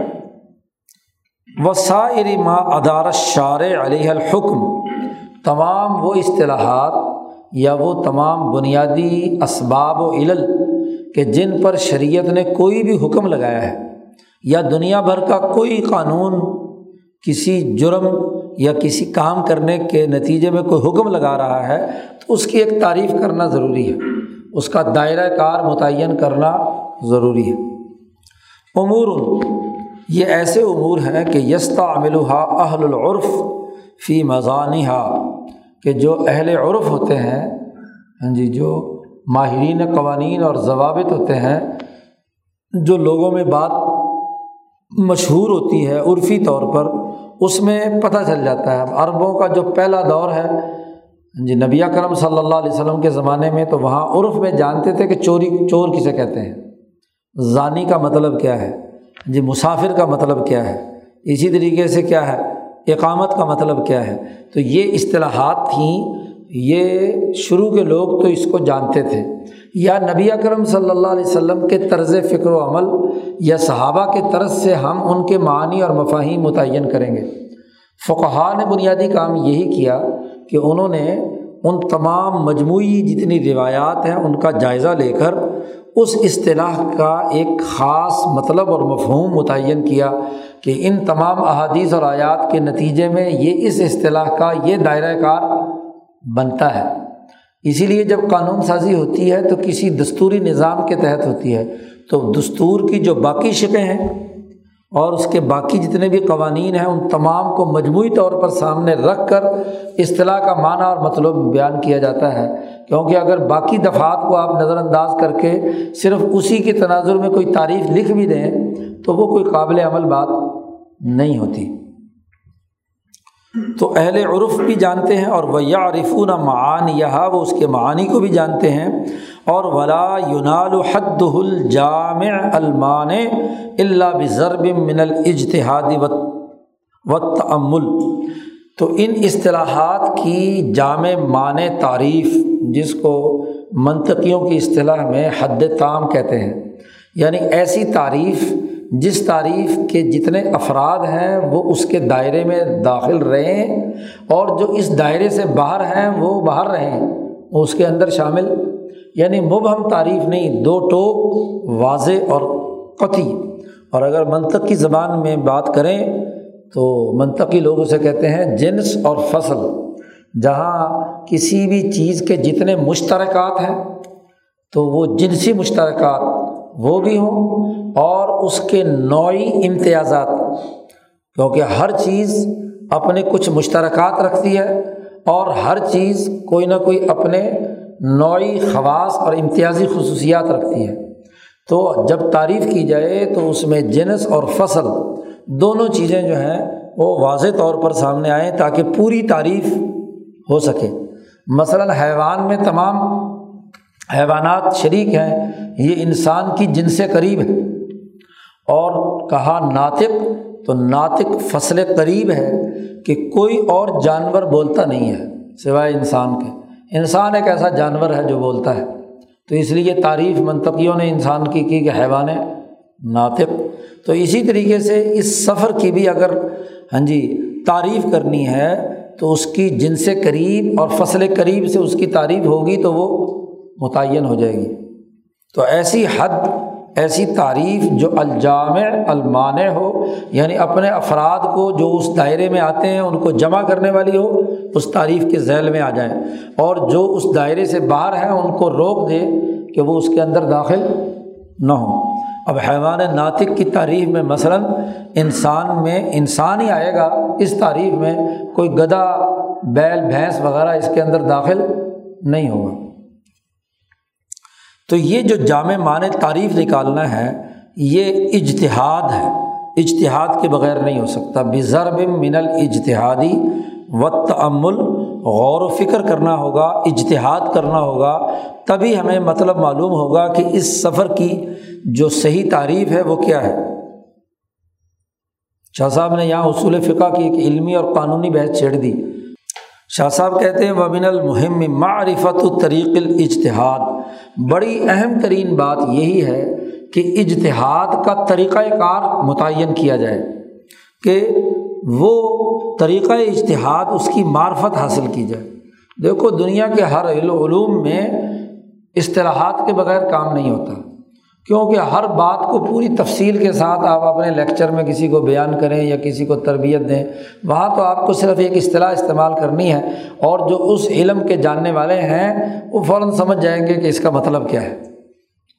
وسائری ما ادار شار علیہ الحکم، تمام وہ اصطلاحات یا وہ تمام بنیادی اسباب و علل کہ جن پر شریعت نے کوئی بھی حکم لگایا ہے یا دنیا بھر کا کوئی قانون کسی جرم یا کسی کام کرنے کے نتیجے میں کوئی حکم لگا رہا ہے، تو اس کی ایک تعریف کرنا ضروری ہے۔ اس کا دائرۂ کار متعین کرنا ضروری ہے۔ امور، یہ ایسے امور ہیں کہ یستا عملہ اہل العرف فی مضانی کہ جو اہل عرف ہوتے ہیں ہاں جی جو ماہرین قوانین اور ضوابط ہوتے ہیں، جو لوگوں میں بات مشہور ہوتی ہے عرفی طور پر اس میں پتہ چل جاتا ہے۔ عربوں کا جو پہلا دور ہے جی نبی کرم صلی اللہ علیہ وسلم کے زمانے میں تو وہاں عرف میں جانتے تھے کہ چوری، چور کسے کہتے ہیں۔ ضانی کا مطلب کیا ہے؟ جی مسافر کا مطلب کیا ہے؟ اسی طریقے سے کیا ہے؟ اقامت کا مطلب کیا ہے؟ تو یہ اصطلاحات تھیں۔ یہ شروع کے لوگ تو اس کو جانتے تھے۔ یا نبی اکرم صلی اللہ علیہ وسلم کے طرز فکر و عمل یا صحابہ کے طرز سے ہم ان کے معنی اور مفاہیم متعین کریں گے۔ فقہ نے بنیادی کام یہی کیا کہ انہوں نے ان تمام مجموعی جتنی روایات ہیں ان کا جائزہ لے کر اس اصطلاح کا ایک خاص مطلب اور مفہوم متعین کیا کہ ان تمام احادیث اور آیات کے نتیجے میں یہ اس اصطلاح کا یہ دائرۂ کار بنتا ہے۔ اسی لیے جب قانون سازی ہوتی ہے تو کسی دستوری نظام کے تحت ہوتی ہے۔ تو دستور کی جو باقی شکیں ہیں اور اس کے باقی جتنے بھی قوانین ہیں، ان تمام کو مجموعی طور پر سامنے رکھ کر اصطلاح کا معنی اور مطلب بیان کیا جاتا ہے۔ کیونکہ اگر باقی دفعات کو آپ نظر انداز کر کے صرف اسی کے تناظر میں کوئی تعریف لکھ بھی دیں، تو وہ کوئی قابل عمل بات نہیں ہوتی۔ تو اہل عرف بھی جانتے ہیں اور وہ یا عرفون معان یہاں وہ اس کے معانی کو بھی جانتے ہیں۔ اور ولا یونال حد الجامع المان اللہ بضرب من الجتحادی و و تمل تو ان اصطلاحات کی جامع معنی تعریف، جس کو منطقیوں کی اصطلاح میں حد تام کہتے ہیں۔ یعنی ایسی تعریف جس تعریف کے جتنے افراد ہیں وہ اس کے دائرے میں داخل رہیں اور جو اس دائرے سے باہر ہیں وہ باہر رہیں وہ اس کے اندر شامل۔ یعنی مبہم تعریف نہیں، دو ٹوک واضح اور قطعی۔ اور اگر منطق کی زبان میں بات کریں تو منطقی لوگ اسے کہتے ہیں جنس اور فصل، جہاں کسی بھی چیز کے جتنے مشترکات ہیں تو وہ جنسی مشترکات وہ بھی ہوں اور اس کے نوعی امتیازات، کیونکہ ہر چیز اپنے کچھ مشترکات رکھتی ہے اور ہر چیز کوئی نہ کوئی اپنے نوعی خواص اور امتیازی خصوصیات رکھتی ہے۔ تو جب تعریف کی جائے تو اس میں جنس اور فصل دونوں چیزیں جو ہیں وہ واضح طور پر سامنے آئیں تاکہ پوری تعریف ہو سکے۔ مثلاً حیوان میں تمام حیوانات شریک ہیں، یہ انسان کی جن سے قریب ہے۔ اور کہا ناطق، تو ناطق فصل قریب ہے کہ کوئی اور جانور بولتا نہیں ہے، سوائے انسان کے۔ انسان ایک ایسا جانور ہے جو بولتا ہے۔ تو اس لیے تعریف منطقیوں نے انسان کی کی کہ حیوان ناطق۔ تو اسی طریقے سے اس سفر کی بھی اگر ہاں جی تعریف کرنی ہے، تو اس کی جن سے قریب اور فصل قریب سے اس کی تعریف ہوگی تو وہ متعین ہو جائے گی۔ تو ایسی حد، ایسی تعریف جو الجامع، المانع ہو یعنی اپنے افراد کو جو اس دائرے میں آتے ہیں، ان کو جمع کرنے والی ہو، اس تعریف کے ذیل میں آ جائیں۔ اور جو اس دائرے سے باہر ہیں، ان کو روک دے کہ وہ اس کے اندر داخل نہ ہوں۔ اب حیوان ناطق کی تعریف میں مثلاً انسان میں انسان ہی آئے گا، اس تعریف میں کوئی گدا بیل، بھینس وغیرہ اس کے اندر داخل نہیں ہوگا۔ تو یہ جو جامع معنی تعریف نکالنا ہے، یہ اجتہاد ہے۔ اجتہاد کے بغیر نہیں ہو سکتا۔ بزرب من الجتہادی و تعمل غور و فکر کرنا ہوگا، اجتہاد کرنا ہوگا۔ تبھی ہمیں مطلب معلوم ہوگا کہ اس سفر کی جو صحیح تعریف ہے، وہ کیا ہے۔ شاہ صاحب نے یہاں اصول فقہ کی ایک علمی اور قانونی بحث چھیڑ دی۔ شاہ صاحب کہتے ہیں، ومن المحم معرفت الطریق الاجتہاد بڑی اہم ترین بات یہی ہے کہ اجتہاد کا طریقۂ کار متعین کیا جائے، کہ وہ طریقۂ اجتہاد اس کی معرفت حاصل کی جائے۔ دیکھو، دنیا کے ہر علوم میں اصطلاحات کے بغیر کام نہیں ہوتا۔ کیونکہ ہر بات کو پوری تفصیل کے ساتھ آپ اپنے لیکچر میں کسی کو بیان کریں یا کسی کو تربیت دیں، وہاں تو آپ کو صرف ایک اصطلاح استعمال کرنی ہے اور جو اس علم کے جاننے والے ہیں، وہ فوراً سمجھ جائیں گے کہ اس کا مطلب کیا ہے۔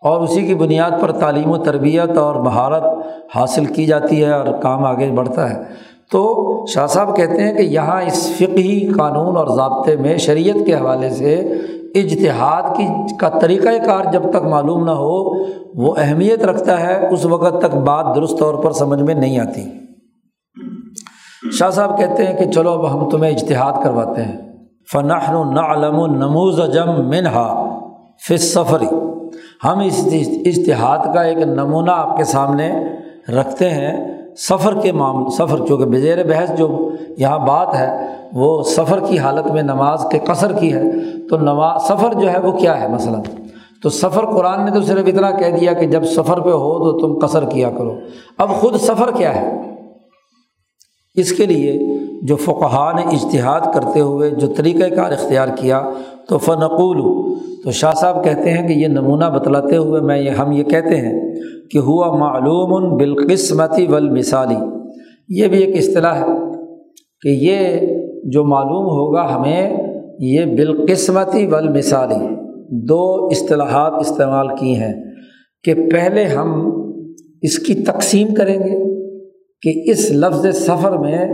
اور اسی کی بنیاد پر تعلیم و تربیت اور مہارت حاصل کی جاتی ہے اور کام آگے بڑھتا ہے۔ تو شاہ صاحب کہتے ہیں کہ یہاں اس فقہی قانون اور ضابطے میں شریعت کے حوالے سے اجتہاد کی کا طریقۂ کار جب تک معلوم نہ ہو، وہ اہمیت رکھتا ہے، اس وقت تک بات درست طور پر سمجھ میں نہیں آتی۔ شاہ صاحب کہتے ہیں کہ چلو اب ہم تمہیں اجتہاد کرواتے ہیں۔ فنحن نعلم نموز جم منہا فص سفری ہم اس اشتہاد کا ایک نمونہ آپ کے سامنے رکھتے ہیں۔ سفر کے معاملے سفر چونکہ بزیر بحث جو یہاں بات ہے، وہ سفر کی حالت میں نماز کے قصر کی ہے، تو نماز سفر جو ہے وہ کیا ہے مثلاً؟ تو سفر قرآن نے تو صرف اتنا کہہ دیا کہ جب سفر پہ ہو تو تم قصر کیا کرو۔ اب خود سفر کیا ہے؟ اس کے لیے جو فقہ نے اشتہاد کرتے ہوئے جو طریقۂ کار اختیار کیا تو فنقول تو شاہ صاحب کہتے ہیں کہ یہ نمونہ بتلاتے ہوئے میں یہ ہم یہ کہتے ہیں کہ ہوا معلوم بالقسمتی والمثالی یہ بھی ایک اصطلاح ہے کہ یہ جو معلوم ہوگا ہمیں، یہ بالقسمتی والمثالی دو اصطلاحات استعمال کی ہیں کہ پہلے ہم اس کی تقسیم کریں گے کہ اس لفظ سفر میں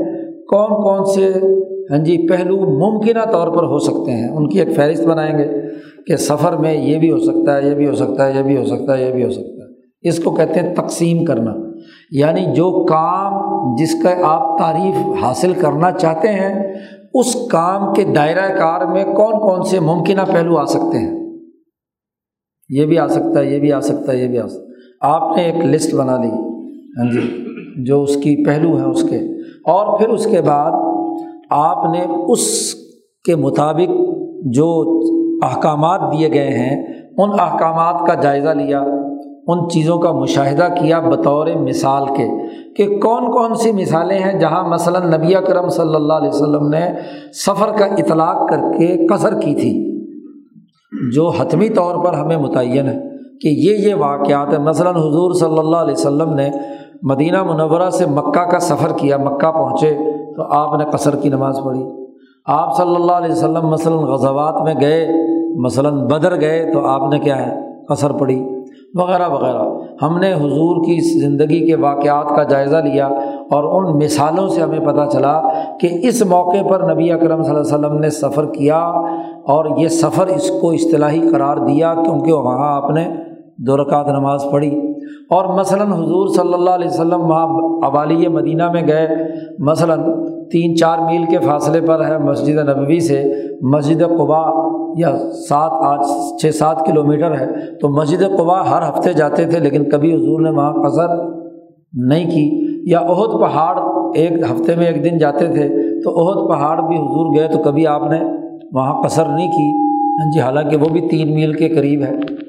کون کون سے ہاں جی پہلو ممکنہ طور پر ہو سکتے ہیں۔ ان کی ایک فہرست بنائیں گے کہ سفر میں یہ بھی ہو سکتا ہے، یہ بھی ہو سکتا ہے، یہ بھی ہو سکتا ہے، یہ بھی ہو سکتا ہے۔ اس کو کہتے ہیں تقسیم کرنا۔ یعنی جو کام جس کا آپ تعریف حاصل کرنا چاہتے ہیں، اس کام کے دائرۂ کار میں کون کون سے ممکنہ پہلو آ سکتے ہیں؟ یہ بھی آ سکتا ہے، یہ بھی آ سکتا ہے، یہ بھی آ سکتا ہے۔ آپ نے ایک لسٹ بنا لی۔ ہاں جی جو اس کی پہلو ہیں اس کے۔ اور پھر اس کے بعد آپ نے اس کے مطابق جو احکامات دیے گئے ہیں، ان احکامات کا جائزہ لیا، ان چیزوں کا مشاہدہ کیا بطور مثال کے، کہ کون کون سی مثالیں ہیں جہاں مثلاً نبی کرم صلی اللہ علیہ وسلم نے سفر کا اطلاق کر کے قصر کی تھی۔ جو حتمی طور پر ہمیں متعین ہے کہ یہ یہ واقعات ہیں۔ مثلاً حضور صلی اللہ علیہ وسلم نے مدینہ منورہ سے مکہ کا سفر کیا، مکہ پہنچے۔ تو آپ نے قصر کی نماز پڑھی۔ آپ صلی اللہ علیہ وسلم مثلاً غزوات میں گئے، مثلاً بدر گئے تو آپ نے کیا ہے؟ قصر پڑھی۔ وغیرہ وغیرہ۔ ہم نے حضور کی زندگی کے واقعات کا جائزہ لیا اور ان مثالوں سے ہمیں پتہ چلا کہ اس موقع پر نبی اکرم صلی اللہ علیہ وسلم نے سفر کیا اور یہ سفر اس کو اصطلاحی قرار دیا کیونکہ وہاں آپ نے دو رکعت نماز پڑھی۔ اور مثلاً حضور صلی اللہ علیہ وسلم وہاں ابالی مدینہ میں گئے، مثلاً تین چار میل کے فاصلے پر ہے مسجد نبوی سے، مسجد قبا یا سات آٹھ، چھ سات کلو میٹر ہے۔ تو مسجد قبا ہر ہفتے جاتے تھے، لیکن کبھی حضور نے وہاں قصر نہیں کی۔ یا عہد پہاڑ ایک ہفتے میں ایک دن جاتے تھے، تو عہد پہاڑ بھی حضور گئے تو کبھی آپ نے وہاں قصر نہیں کی۔ ہاں جی حالانکہ وہ بھی تین میل کے قریب ہے۔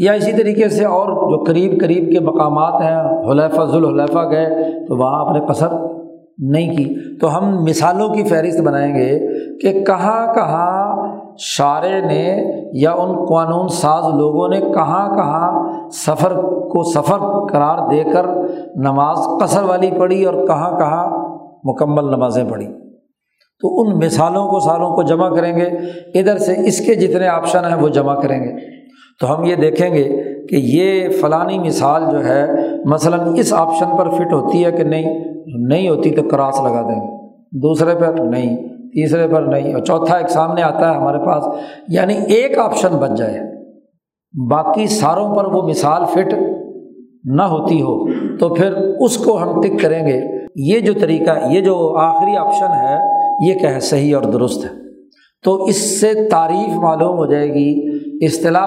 یا اسی طریقے سے اور جو قریب قریب کے مقامات ہیں، حلیفہ، ذوالحلیفہ گئے، تو وہاں آپ نے قصر نہیں کی۔ تو ہم مثالوں کی فہرست بنائیں گے کہ کہاں کہاں شاعر نے یا ان قانون ساز لوگوں نے کہاں کہاں سفر کو سفر قرار دے کر نماز قصر والی پڑھی اور کہاں کہاں مکمل نمازیں پڑھی۔ تو ان مثالوں کو سالوں کو جمع کریں گے۔ ادھر سے اس کے جتنے آپشن ہیں وہ جمع کریں گے۔ تو ہم یہ دیکھیں گے کہ یہ فلانی مثال جو ہے، مثلاً اس آپشن پر فٹ ہوتی ہے کہ نہیں؟ نہیں ہوتی تو کراس لگا دیں گے۔ دوسرے پر نہیں، تیسرے پر نہیں، اور چوتھا ایک سامنے آتا ہے ہمارے پاس۔ یعنی ایک آپشن بچ جائے۔ باقی ساروں پر وہ مثال فٹ نہ ہوتی ہو تو پھر اس کو ہم ٹک کریں گے۔ یہ جو طریقہ، یہ جو آخری آپشن ہے، یہ کہ صحیح اور درست ہے۔ تو اس سے تعریف معلوم ہو جائے گی اصطلاح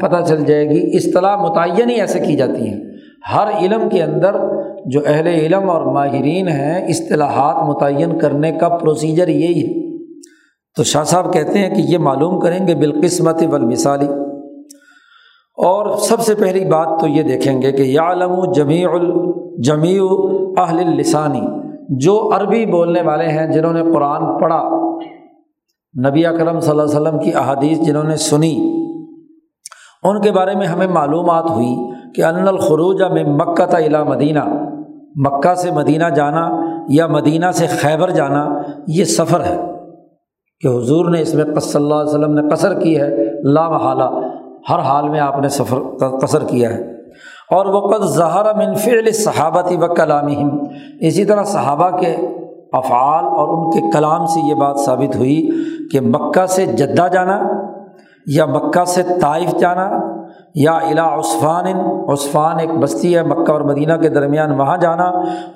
پتہ چل جائے گی، اصطلاح متعین ہی ایسے کی جاتی ہیں۔ ہر علم کے اندر جو اہل علم اور ماہرین ہیں، اصطلاحات متعین کرنے کا پروسیجر یہی ہے۔ تو شاہ صاحب کہتے ہیں کہ یہ معلوم کریں گے بالقسمت والمثالی اور سب سے پہلی بات تو یہ دیکھیں گے کہ یا علم جمیع الجمیع اہل السانی جو عربی بولنے والے ہیں، جنہوں نے قرآن پڑھا۔ نبی اکرم صلی اللہ علیہ وسلم کی احادیث جنہوں نے سنی۔ ان کے بارے میں ہمیں معلومات ہوئی کہ ان الخروج میں مکہ تا الا مدینہ، مکہ سے مدینہ جانا یا مدینہ سے خیبر جانا، یہ سفر ہے کہ حضور نے اس میں صلی اللہ علیہ وسلم نے قصر کی ہے، لا محالہ، ہر حال میں آپ نے سفر، قصر کیا ہے۔ اور وقت ظہر منفعل صحابتی و کلام اسی طرح صحابہ کے افعال اور ان کے کلام سے یہ بات ثابت ہوئی کہ مکہ سے جدہ جانا یا مکہ سے طائف جانا یا الا عثفان عثفان ایک بستی ہے، مکہ اور مدینہ کے درمیان وہاں جانا۔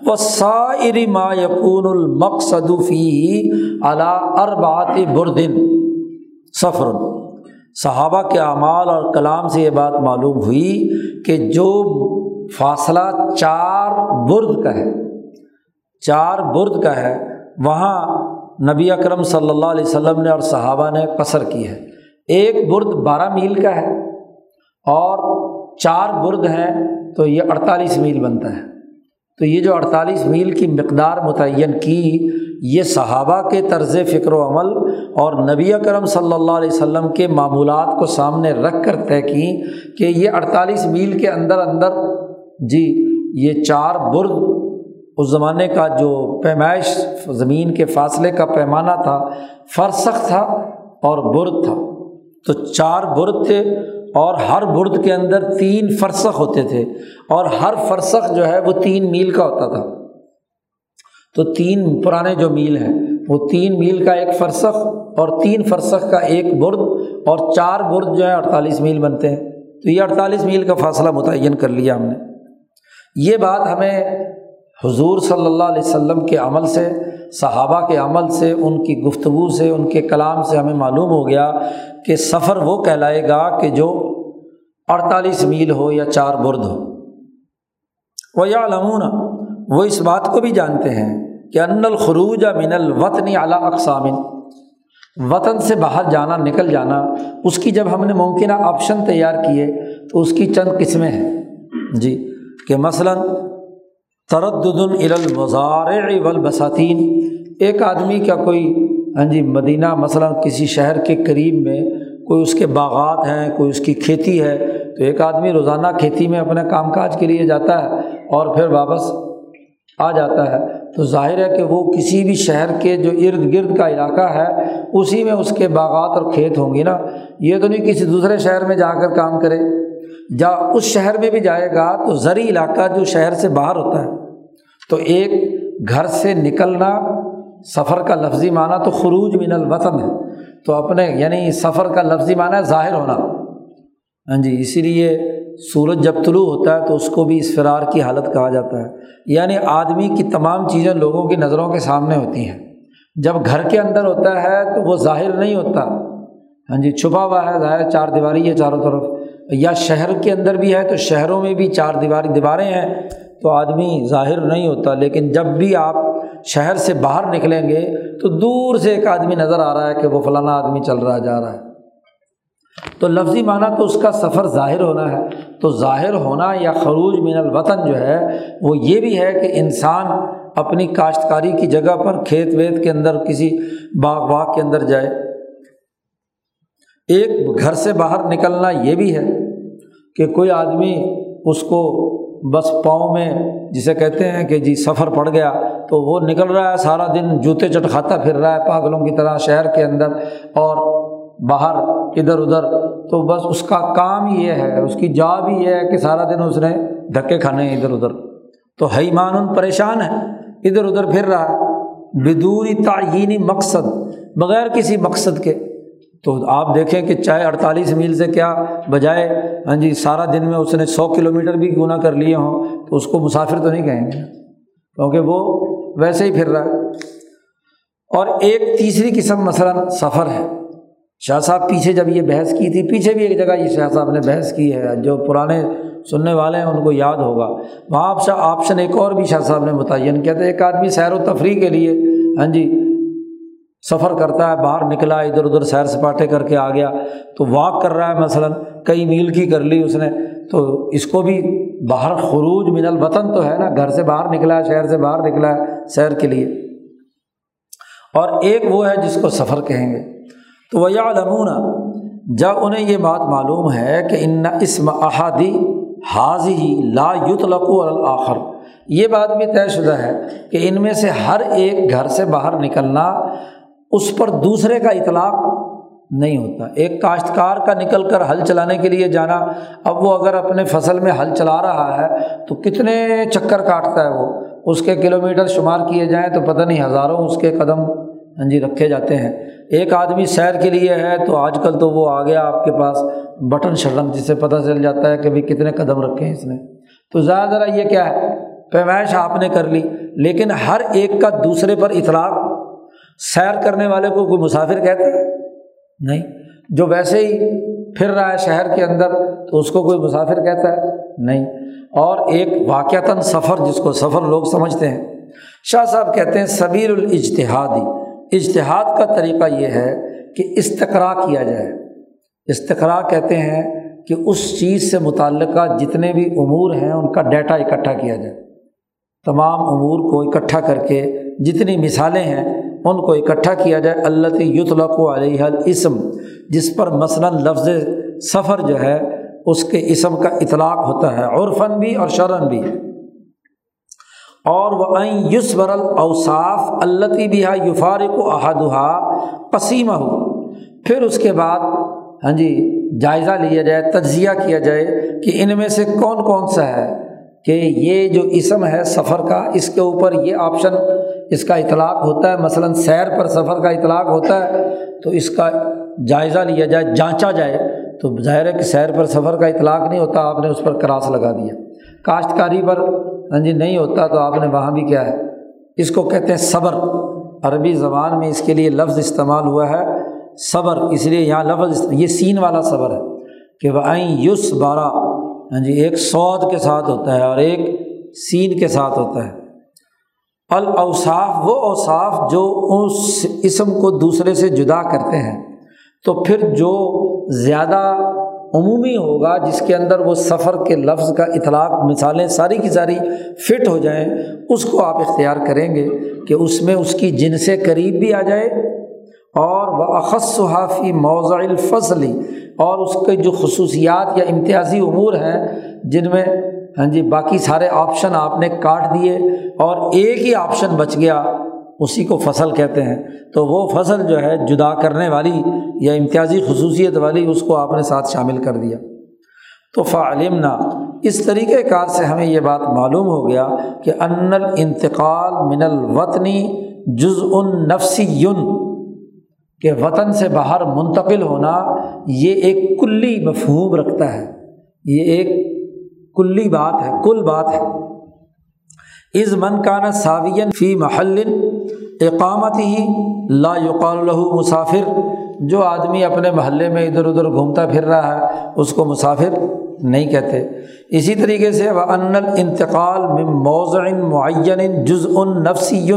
وہ سائر ما یقون المقصدفی علا اربات بردن سفر صحابہ کے اعمال اور کلام سے یہ بات معلوم ہوئی کہ جو فاصلہ چار برد کا ہے، چار برد کا ہے، وہاں نبی اکرم صلی اللہ علیہ وسلم نے اور صحابہ نے قصر کی ہے۔ ایک برد بارہ میل کا ہے اور چار برد ہیں تو یہ اڑتالیس میل بنتا ہے۔ تو یہ جو اڑتالیس میل کی مقدار متعین کی، یہ صحابہ کے طرز فکر و عمل اور نبی کرم صلی اللہ علیہ وسلم کے معمولات کو سامنے رکھ کر طے کی کہ یہ اڑتالیس میل کے اندر اندر جی یہ چار برد اس زمانے کا جو پیمائش، زمین کے فاصلے کا پیمانہ تھا، فرسخ تھا اور برد تھا۔ تو چار برد تھے اور ہر برد کے اندر تین فرسخ ہوتے تھے اور ہر فرسخ جو ہے وہ تین میل کا ہوتا تھا۔ تو تین پرانے جو میل ہیں، وہ تین میل کا ایک فرسخ اور تین فرسخ کا ایک برد اور چار برد جو ہے اڑتالیس میل بنتے ہیں۔ تو یہ اڑتالیس میل کا فاصلہ متعین کر لیا ہم نے۔ یہ بات ہمیں حضور صلی اللہ علیہ وسلم کے عمل سے، صحابہ کے عمل سے، ان کی گفتگو سے، ان کے کلام سے ہمیں معلوم ہو گیا کہ سفر وہ کہلائے گا کہ جو اڑتالیس میل ہو یا چار برد ہو۔ وہ یا علمون وہ اس بات کو بھی جانتے ہیں کہ ان الخروج من الوطنی اعلیٰ اقسام وطن سے باہر جانا، نکل جانا، اس کی جب ہم نے ممکنہ آپشن تیار کیے تو اس کی چند قسمیں ہیں۔ جی کہ مثلاً تردد المزارع والبساتین ایک آدمی کا کوئی ہاں جی مدینہ مثلاً کسی شہر کے قریب میں کوئی اس کے باغات ہیں، کوئی اس کی کھیتی ہے، تو ایک آدمی روزانہ کھیتی میں اپنے کام کاج کے لیے جاتا ہے اور پھر واپس آ جاتا ہے۔ تو ظاہر ہے کہ وہ کسی بھی شہر کے جو ارد گرد کا علاقہ ہے، اسی میں اس کے باغات اور کھیت ہوں گی نا۔ یہ تو نہیں کسی دوسرے شہر میں جا کر کام کرے۔ جا اس شہر میں بھی جائے گا تو زرعی علاقہ جو شہر سے باہر ہوتا ہے۔ تو ایک گھر سے نکلنا، سفر کا لفظی معنی تو خروج من الوطن ہے۔ تو اپنے یعنی سفر کا لفظی معنی ہے ظاہر ہونا۔ ہاں جی اسی لیے سورج جب طلوع ہوتا ہے تو اس کو بھی اس فرار کی حالت کہا جاتا ہے۔ یعنی آدمی کی تمام چیزیں لوگوں کی نظروں کے سامنے ہوتی ہیں۔ جب گھر کے اندر ہوتا ہے تو وہ ظاہر نہیں ہوتا۔ ہاں جی چھپا ہوا ہے، ظاہر چار دیواری ہے چاروں طرف۔ یا شہر کے اندر بھی ہے تو شہروں میں بھی چار دیواری دیواریں ہیں تو آدمی ظاہر نہیں ہوتا، لیکن جب بھی آپ شہر سے باہر نکلیں گے تو دور سے ایک آدمی نظر آ رہا ہے کہ وہ فلانا آدمی چل رہا، جا رہا ہے۔ تو لفظی معنیٰ تو اس کا سفر ظاہر ہونا ہے۔ تو ظاہر ہونا یا خروج من الوطن جو ہے، وہ یہ بھی ہے کہ انسان اپنی کاشتکاری کی جگہ پر کھیت ویت کے اندر، کسی باغ واغ کے اندر جائے۔ ایک گھر سے باہر نکلنا یہ بھی ہے کہ کوئی آدمی اس کو بس پاؤں میں جسے کہتے ہیں کہ جی سفر پڑ گیا تو وہ نکل رہا ہے، سارا دن جوتے چٹ کھاتا پھر رہا ہے پاگلوں کی طرح شہر کے اندر اور باہر ادھر ادھر۔ تو بس اس کا کام ہی یہ ہے، اس کی جاب ہی یہ ہے کہ سارا دن اس نے دھکے کھانے ہیں ادھر ادھر۔ تو ہے مان پریشان ہے ادھر ادھر پھر رہا ہے۔ بدوری تعینی مقصد، بغیر کسی مقصد کے۔ تو آپ دیکھیں کہ چاہے اڑتالیس میل سے کیا بجائے ہاں جی سارا دن میں اس نے سو کلو میٹر بھی کیوں نہ کر لیے ہوں، تو اس کو مسافر تو نہیں کہیں گے۔ کیونکہ وہ ویسے ہی پھر رہا ہے۔ اور ایک تیسری قسم مثلاً سفر ہے۔ شاہ صاحب پیچھے جب یہ بحث کی تھی، پیچھے بھی ایک جگہ یہ شاہ صاحب نے بحث کی ہے، جو پرانے سننے والے ہیں، ان کو یاد ہوگا۔ وہاں آپ آپشن ایک اور بھی شاہ صاحب نے متعین کیا تھا ایک آدمی سیر و تفریح کے لیے ہاں جی سفر کرتا ہے، باہر نکلا، ادھر ادھر سیر سپاٹے کر کے آ گیا۔ تو واک کر رہا ہے، مثلاً کئی میل کی کر لی اس نے۔ تو اس کو بھی باہر خروج من الوطن تو ہے نا، گھر سے باہر نکلا ہے، شہر سے باہر نکلا ہے سیر کے لیے۔ اور ایک وہ ہے جس کو سفر کہیں گے۔ تو وہ یادمون جب انہیں یہ بات معلوم ہے کہ ان اسم احادی حاضی لا یطلق الآخر یہ بات بھی طے شدہ ہے کہ ان میں سے ہر ایک گھر سے باہر نکلنا اس پر دوسرے کا اطلاق نہیں ہوتا۔ ایک کاشتکار کا نکل کر ہل چلانے کے لیے جانا، اب وہ اگر اپنے فصل میں ہل چلا رہا ہے، تو کتنے چکر کاٹتا ہے وہ؟ اس کے کلو میٹر شمار کیے جائیں تو پتہ نہیں، ہزاروں اس کے قدم ہاں جی رکھے جاتے ہیں۔ ایک آدمی سیر کے لیے ہے تو آج کل تو وہ آ گیا آپ کے پاس بٹن شرم جس سے پتہ چل جاتا ہے کہ بھائی کتنے قدم رکھے ہیں اس نے۔ تو زیادہ ذرا یہ کیا ہے؟ پیمائش آپ نے کر لی، لیکن ہر ایک کا دوسرے پر اطلاق سیر کرنے والے کو کوئی مسافر کہتے ہیں نہیں۔ جو ویسے ہی پھر رہا ہے شہر کے اندر، تو اس کو کوئی مسافر کہتا ہے؟ نہیں۔ اور ایک واقعتاً سفر، جس کو سفر لوگ سمجھتے ہیں۔ شاہ صاحب کہتے ہیں سبیر الاجتہادی اجتہاد کا طریقہ یہ ہے کہ استقرا کیا جائے۔ استقرا کہتے ہیں کہ اس چیز سے متعلقہ جتنے بھی امور ہیں، ان کا ڈیٹا اکٹھا کیا جائے۔ تمام امور کو اکٹھا کر کے جتنی مثالیں ہیں ان کو اکٹھا کیا جائے اللہ یطلق علیہ الاسم، جس پر مثلاً لفظ سفر جو ہے، اس کے اسم کا اطلاق ہوتا ہے عرفن بھی اور شرن بھی۔ اور وہ یس برل اوصاف اللہ بہا یفارق و احدہ پسیمہ ہو پھر اس کے بعد ہاں جی جائزہ لیا جائے، تجزیہ کیا جائے کہ ان میں سے کون کون سا ہے کہ یہ جو اسم ہے سفر کا، اس کے اوپر یہ آپشن اس کا اطلاق ہوتا ہے، مثلاً سیر پر سفر کا اطلاق ہوتا ہے، تو اس کا جائزہ لیا جائے، جانچا جائے، تو ظاہر ہے کہ سیر پر سفر کا اطلاق نہیں ہوتا، آپ نے اس پر کراس لگا دیا۔ کاشتکاری پر ہاں جی نہیں ہوتا، تو آپ نے وہاں بھی کیا ہے۔ اس کو کہتے ہیں صبر۔ عربی زبان میں اس کے لیے لفظ استعمال ہوا ہے، صبر، اس لیے یہاں لفظ یہ سین والا صبر ہے کہ وہ آئیں یس بارہ ہاں جی ایک سعود کے ساتھ ہوتا ہے اور ایک سین کے ساتھ ہوتا ہے۔ الاوصاف، وہ اوصاف جو اس اسم کو دوسرے سے جدا کرتے ہیں۔ تو پھر جو زیادہ عمومی ہوگا، جس کے اندر وہ سفر کے لفظ کا اطلاق، مثالیں ساری کی ساری فٹ ہو جائیں، اس کو آپ اختیار کریں گے کہ اس میں اس کی جن سے قریب بھی آ جائے اور وہ اخص صحافی موضع الفصلی اور اس کے جو خصوصیات یا امتیازی امور ہیں، جن میں ہاں جی باقی سارے آپشن آپ نے کاٹ دیے اور ایک ہی آپشن بچ گیا، اسی کو فصل کہتے ہیں۔ تو وہ فصل جو ہے جدا کرنے والی یا امتیازی خصوصیت والی، اس کو آپ نے ساتھ شامل کر دیا۔ تو فعلمنا، اس طریقۂ کار سے ہمیں یہ بات معلوم ہو گیا کہ ان الانتقال من الوطنی جز النفسی یون کہ وطن سے باہر منتقل ہونا یہ ایک کلی مفہوم رکھتا ہے۔ یہ ایک کلی بات ہے، کل بات ہے۔ از من کا نا ساوین فی محل اقامت ہی لا یقال له مسافر۔ جو آدمی اپنے محلے میں ادھر ادھر گھومتا پھر رہا ہے، اس کو مسافر نہیں کہتے۔ اسی طریقے سے وہ ان الانتقال من موضع معین جز ان نفسی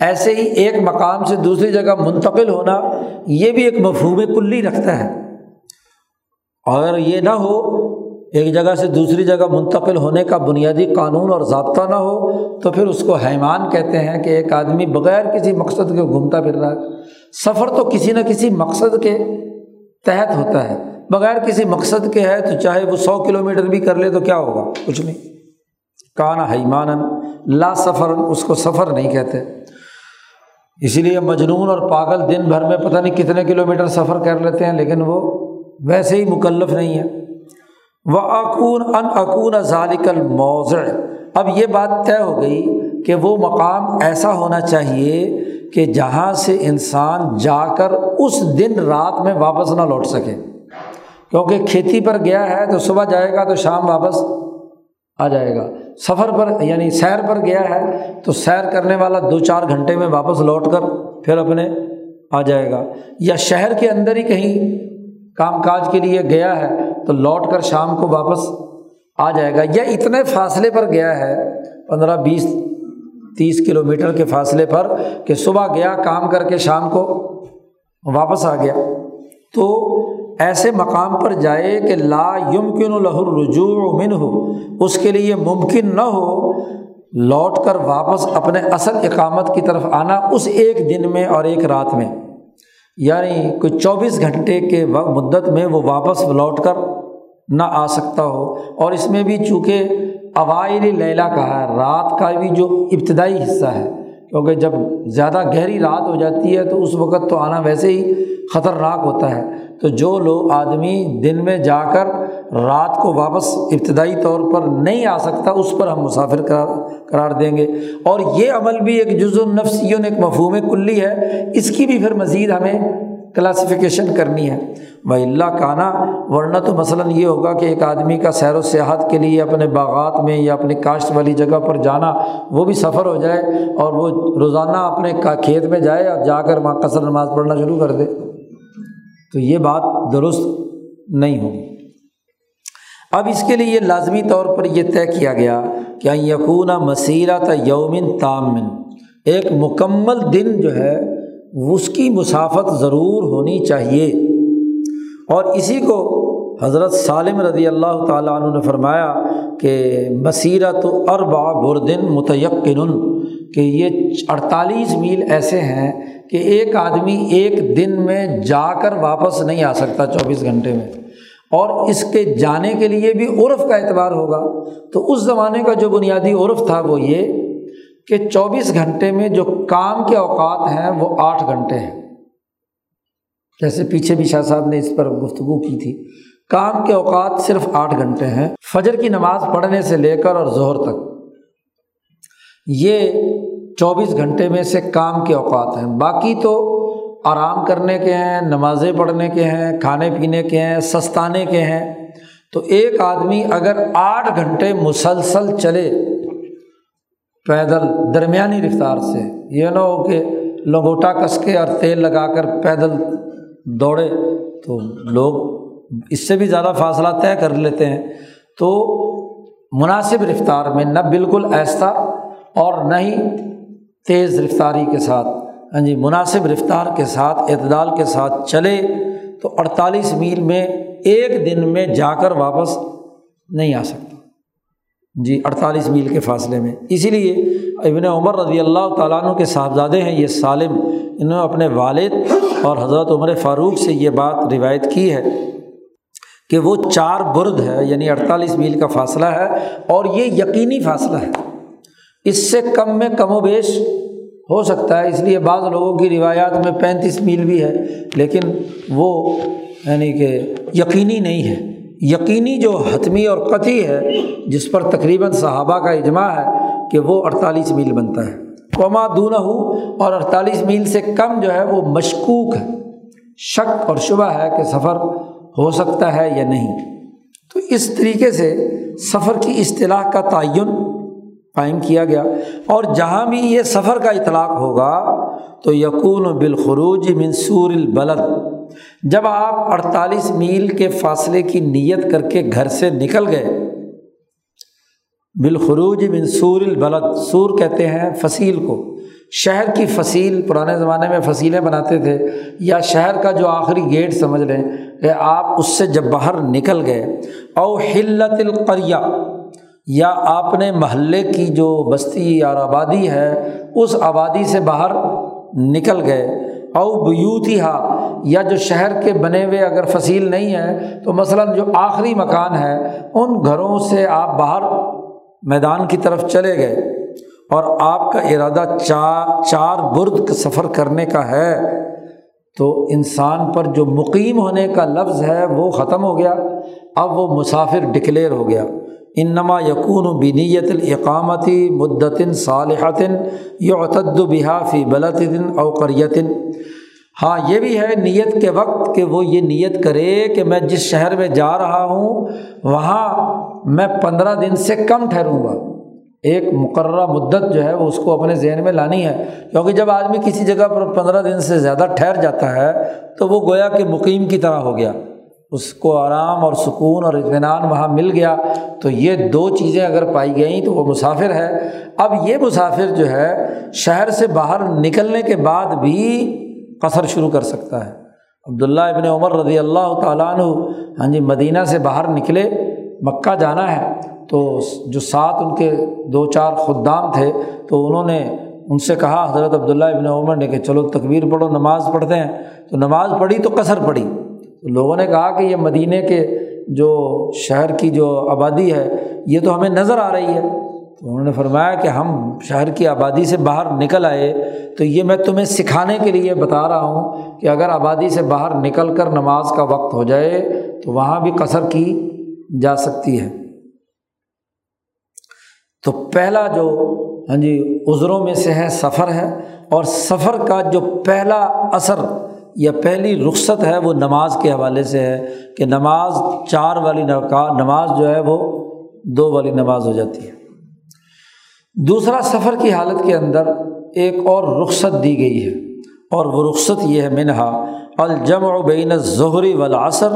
ایسے ہی ایک مقام سے دوسری جگہ منتقل ہونا، یہ بھی ایک مفہوم کلی رکھتا ہے۔ اگر یہ نہ ہو ایک جگہ سے دوسری جگہ منتقل ہونے کا بنیادی قانون اور ضابطہ نہ ہو تو پھر اس کو حیمان کہتے ہیں کہ ایک آدمی بغیر کسی مقصد کے گھومتا پھر رہا ہے۔ سفر تو کسی نہ کسی مقصد کے تحت ہوتا ہے۔ بغیر کسی مقصد کے ہے تو چاہے وہ سو کلو میٹر بھی کر لے تو کیا ہوگا؟ کچھ نہیں۔ کانا حیمان لا سفر اس کو سفر نہیں کہتے۔ اسی لیے مجنون اور پاگل دن بھر میں پتہ نہیں کتنے کلو میٹر سفر کر لیتے ہیں، لیکن وہ ویسے ہی مکلف نہیں ہے وہ اکون ان اکون ذالک الموضع اب یہ بات طے ہو گئی کہ وہ مقام ایسا ہونا چاہیے کہ جہاں سے انسان جا کر اس دن رات میں واپس نہ لوٹ سکے۔ کیونکہ کھیتی پر گیا ہے تو صبح جائے گا تو شام واپس آ جائے گا۔ سفر پر یعنی سیر پر گیا ہے تو سیر کرنے والا دو چار گھنٹے میں واپس لوٹ کر پھر اپنے آ جائے گا۔ یا شہر کے اندر ہی کہیں کام کاج کے لیے گیا ہے، تو لوٹ کر شام کو واپس آ جائے گا۔ یا اتنے فاصلے پر گیا ہے، پندرہ، بیس، تیس کلو میٹر کے فاصلے پر کہ صبح گیا، کام کر کے شام کو واپس آ گیا۔ تو ایسے مقام پر جائے کہ لا یمکن الحر رجوع من ہو اس کے لیے ممکن نہ ہو لوٹ کر واپس اپنے اصل اقامت کی طرف آنا اس ایک دن میں اور ایک رات میں۔ یعنی کوئی چوبیس گھنٹے کے مدت میں وہ واپس لوٹ کر نہ آ سکتا ہو۔ اور اس میں بھی چونکہ اوائل لیلا کا ہے، رات کا بھی جو ابتدائی حصہ ہے، کیونکہ جب زیادہ گہری رات ہو جاتی ہے تو اس وقت تو آنا ویسے ہی خطرناک ہوتا ہے۔ تو جو لوگ آدمی دن میں جا کر رات کو واپس ابتدائی طور پر نہیں آ سکتا، اس پر ہم مسافر قرار قرار دیں گے۔ اور یہ عمل بھی ایک جز النفسیون ایک مفہوم کلی ہے، اس کی بھی پھر مزید ہمیں کلاسیفیکیشن کرنی ہے۔ وہ اللہ کانا ورنہ تو مثلاً یہ ہوگا کہ ایک آدمی کا سیر و سیاحت کے لیے اپنے باغات میں یا اپنی کاشت والی جگہ پر جانا، وہ بھی سفر ہو جائے اور وہ روزانہ اپنے کھیت میں جائے اور جا کر وہاں قصر نماز پڑھنا شروع کر دے۔ تو یہ بات درست نہیں ہوگی۔ اب اس کے لیے یہ لازمی طور پر یہ طے کیا گیا کہ یقون مسیرت یومن تامن، ایک مکمل دن جو ہے، اس کی مسافت ضرور ہونی چاہیے۔ اور اسی کو حضرت سالم رضی اللہ تعالیٰ عنہ نے فرمایا کہ مسیرت اربا بردن متیقن کہ یہ اڑتالیس میل ایسے ہیں کہ ایک آدمی ایک دن میں جا کر واپس نہیں آ سکتا چوبیس گھنٹے میں۔ اور اس کے جانے کے لیے بھی عرف کا اعتبار ہوگا۔ تو اس زمانے کا جو بنیادی عرف تھا وہ یہ کہ چوبیس گھنٹے میں جو کام کے اوقات ہیں وہ آٹھ گھنٹے ہیں۔ جیسے پیچھے بھی شاہ صاحب نے اس پر گفتگو کی تھی۔ کام کے اوقات صرف آٹھ گھنٹے ہیں۔ فجر کی نماز پڑھنے سے لے کر اور ظہر تک۔ یہ چوبیس گھنٹے میں سے کام کے اوقات ہیں۔ باقی تو آرام کرنے کے ہیں، نمازیں پڑھنے کے ہیں، کھانے پینے کے ہیں، سستانے کے ہیں۔ تو ایک آدمی اگر آٹھ گھنٹے مسلسل چلے پیدل درمیانی رفتار سے، یہ نہ ہو کہ لنگوٹا کس کے اور تیل لگا کر پیدل دوڑے، تو لوگ اس سے بھی زیادہ فاصلہ طے کر لیتے ہیں۔ تو مناسب رفتار میں نہ بالکل ایسا اور نہ ہی تیز رفتاری کے ساتھ ہاں جی مناسب رفتار کے ساتھ، اعتدال کے ساتھ چلے تو اڑتالیس میل میں ایک دن میں جا کر واپس نہیں آ سکتا۔ جی اڑتالیس میل کے فاصلے میں۔ اسی لیے ابن عمر رضی اللہ تعالیٰ عنہ کے صاحبزادے ہیں، یہ سالم۔ انہوں نے اپنے والد اور حضرت عمر فاروق سے یہ بات روایت کی ہے کہ وہ چار برد ہے یعنی اڑتالیس میل کا فاصلہ ہے اور یہ یقینی فاصلہ ہے۔ اس سے کم میں کم و بیش ہو سکتا ہے۔ اس لیے بعض لوگوں کی روایات میں پینتیس میل بھی ہے، لیکن وہ یعنی کہ یقینی نہیں ہے۔ یقینی جو حتمی اور قطعی ہے، جس پر تقریباً صحابہ کا اجماع ہے کہ وہ اڑتالیس میل بنتا ہے۔ قوما دونوں ہو اور اڑتالیس میل سے کم جو ہے، وہ مشکوک ہے۔ شک اور شبہ ہے کہ سفر ہو سکتا ہے یا نہیں۔ تو اس طریقے سے سفر کی اصطلاح کا تعین قائم کیا گیا۔ اور جہاں بھی یہ سفر کا اطلاق ہوگا، تو یقون بالخروج منصور البلد۔ جب آپ اڑتالیس میل کے فاصلے کی نیت کر کے گھر سے نکل گئے، بالخروج منصور البلد۔ سور کہتے ہیں فصیل کو۔ شہر کی فصیل، پرانے زمانے میں فصیلیں بناتے تھے، یا شہر کا جو آخری گیٹ سمجھ لیں کہ آپ اس سے جب باہر نکل گئے، او حلت القریہ۔ یا آپ نے محلے کی جو بستی اور آبادی ہے، اس آبادی سے باہر نکل گئے۔ او بیوتی ہا یا جو شہر کے بنے ہوئے اگر فصیل نہیں ہے، تو مثلاً جو آخری مکان ہے، ان گھروں سے آپ باہر میدان کی طرف چلے گئے۔ اور آپ کا ارادہ چار چار برد سفر کرنے کا ہے۔ تو انسان پر جو مقیم ہونے کا لفظ ہے، وہ ختم ہو گیا۔ اب وہ مسافر ڈکلیئر ہو گیا۔ انما یقون و بنیت القامتی مدتن صالحتن یعتد بحا فی بلطن اوقریتن ہاں یہ بھی ہے نیت کے وقت کہ وہ یہ نیت کرے کہ میں جس شہر میں جا رہا ہوں، وہاں میں پندرہ دن سے کم ٹھہروں گا۔ ایک مقررہ مدت جو ہے وہ اس کو اپنے ذہن میں لانی ہے۔ کیونکہ جب آدمی کسی جگہ پر پندرہ دن سے زیادہ ٹھہر جاتا ہے، تو وہ گویا کہ مقیم کی طرح ہو گیا۔ اس کو آرام اور سکون اور اطمینان وہاں مل گیا۔ تو یہ دو چیزیں اگر پائی گئیں تو وہ مسافر ہے۔ اب یہ مسافر جو ہے شہر سے باہر نکلنے کے بعد بھی قصر شروع کر سکتا ہے۔ عبداللہ ابن عمر رضی اللہ تعالیٰ عنہ ہاں جی مدینہ سے باہر نکلے، مکہ جانا ہے۔ تو جو ساتھ ان کے دو چار خدام تھے، تو انہوں نے ان سے کہا، حضرت عبداللہ ابن عمر نے کہ چلو تکبیر پڑھو، نماز پڑھتے ہیں۔ تو نماز پڑھی تو قصر پڑھی۔ لوگوں نے کہا کہ یہ مدینہ کے جو شہر کی جو آبادی ہے، یہ تو ہمیں نظر آ رہی ہے۔ تو انہوں نے فرمایا کہ ہم شہر کی آبادی سے باہر نکل آئے۔ تو یہ میں تمہیں سکھانے کے لیے بتا رہا ہوں کہ اگر آبادی سے باہر نکل کر نماز کا وقت ہو جائے، تو وہاں بھی قصر کی جا سکتی ہے۔ تو پہلا جو ہاں جی عذروں میں سے ہے، سفر ہے۔ اور سفر کا جو پہلا اثر یا پہلی رخصت ہے وہ نماز کے حوالے سے ہے کہ نماز چار والی نماز جو ہے وہ دو والی نماز ہو جاتی ہے۔ دوسرا سفر کی حالت کے اندر ایک اور رخصت دی گئی ہے اور وہ رخصت یہ ہے منہا الجم و بین ظہری والعصر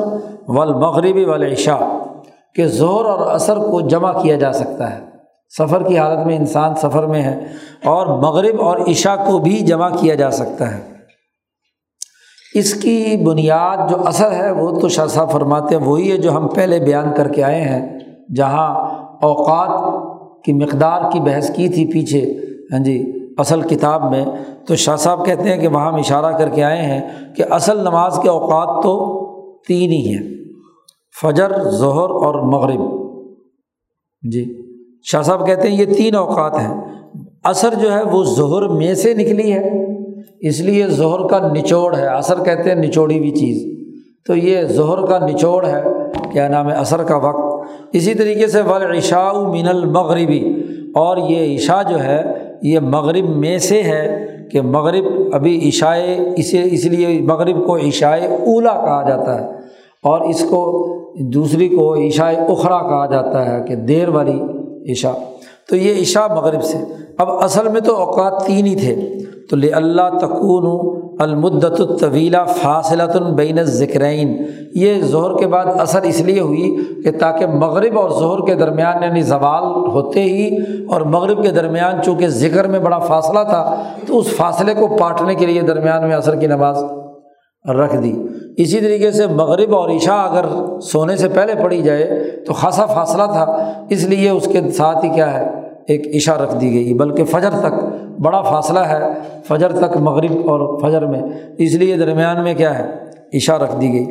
والمغربی والعشاء کہ ظہر اور عصر کو جمع کیا جا سکتا ہے۔ سفر کی حالت میں انسان سفر میں ہے اور مغرب اور عشاء کو بھی جمع کیا جا سکتا ہے۔ اس کی بنیاد جو اثر ہے وہ تو شاہ صاحب فرماتے ہیں، وہی ہے جو ہم پہلے بیان کر کے آئے ہیں، جہاں اوقات کی مقدار کی بحث کی تھی پیچھے ہاں جی اصل کتاب میں۔ تو شاہ صاحب کہتے ہیں کہ وہاں ہم اشارہ کر کے آئے ہیں کہ اصل نماز کے اوقات تو تین ہی ہیں، فجر، ظہر اور مغرب۔ جی شاہ صاحب کہتے ہیں یہ تین اوقات ہیں۔ عصر جو ہے وہ ظہر میں سے نکلی ہے اس لیے ظہر کا نچوڑ ہے۔ عصر کہتے ہیں نچوڑی ہوئی چیز۔ تو یہ ظہر کا نچوڑ ہے، کیا نام ہے، عصر کا وقت۔ اسی طریقے سے ولعشاء من المغربی اور یہ عشاء جو ہے، یہ مغرب میں سے ہے کہ مغرب ابھی عشائے اسے، اس لیے مغرب کو عشائے اولا کہا جاتا ہے۔ اور اس کو دوسری کو عشائے اخرا کہا جاتا ہے، کہ دیر والی عشاء۔ تو یہ عشاء مغرب سے۔ اب اصل میں تو اوقات تین ہی تھے۔ تو لے اللہ تکون المدت الطویلا فاصلۃ البین ذکرین یہ ظہر کے بعد اثر اس لیے ہوئی کہ تاکہ مغرب اور ظہر کے درمیان یعنی زوال ہوتے ہی اور مغرب کے درمیان چونکہ ذکر میں بڑا فاصلہ تھا، تو اس فاصلے کو پاٹنے کے لیے درمیان میں اثر کی نماز رکھ دی۔ اسی طریقے سے مغرب اور عشاء اگر سونے سے پہلے پڑھی جائے تو خاصا فاصلہ تھا، اس لیے اس کے ساتھ ہی کیا ہے؟ ایک عشاء رکھ دی گئی، بلکہ فجر تک بڑا فاصلہ ہے، فجر تک مغرب اور فجر میں۔ اس لیے درمیان میں کیا ہے؟ عشاء رکھ دی گئی۔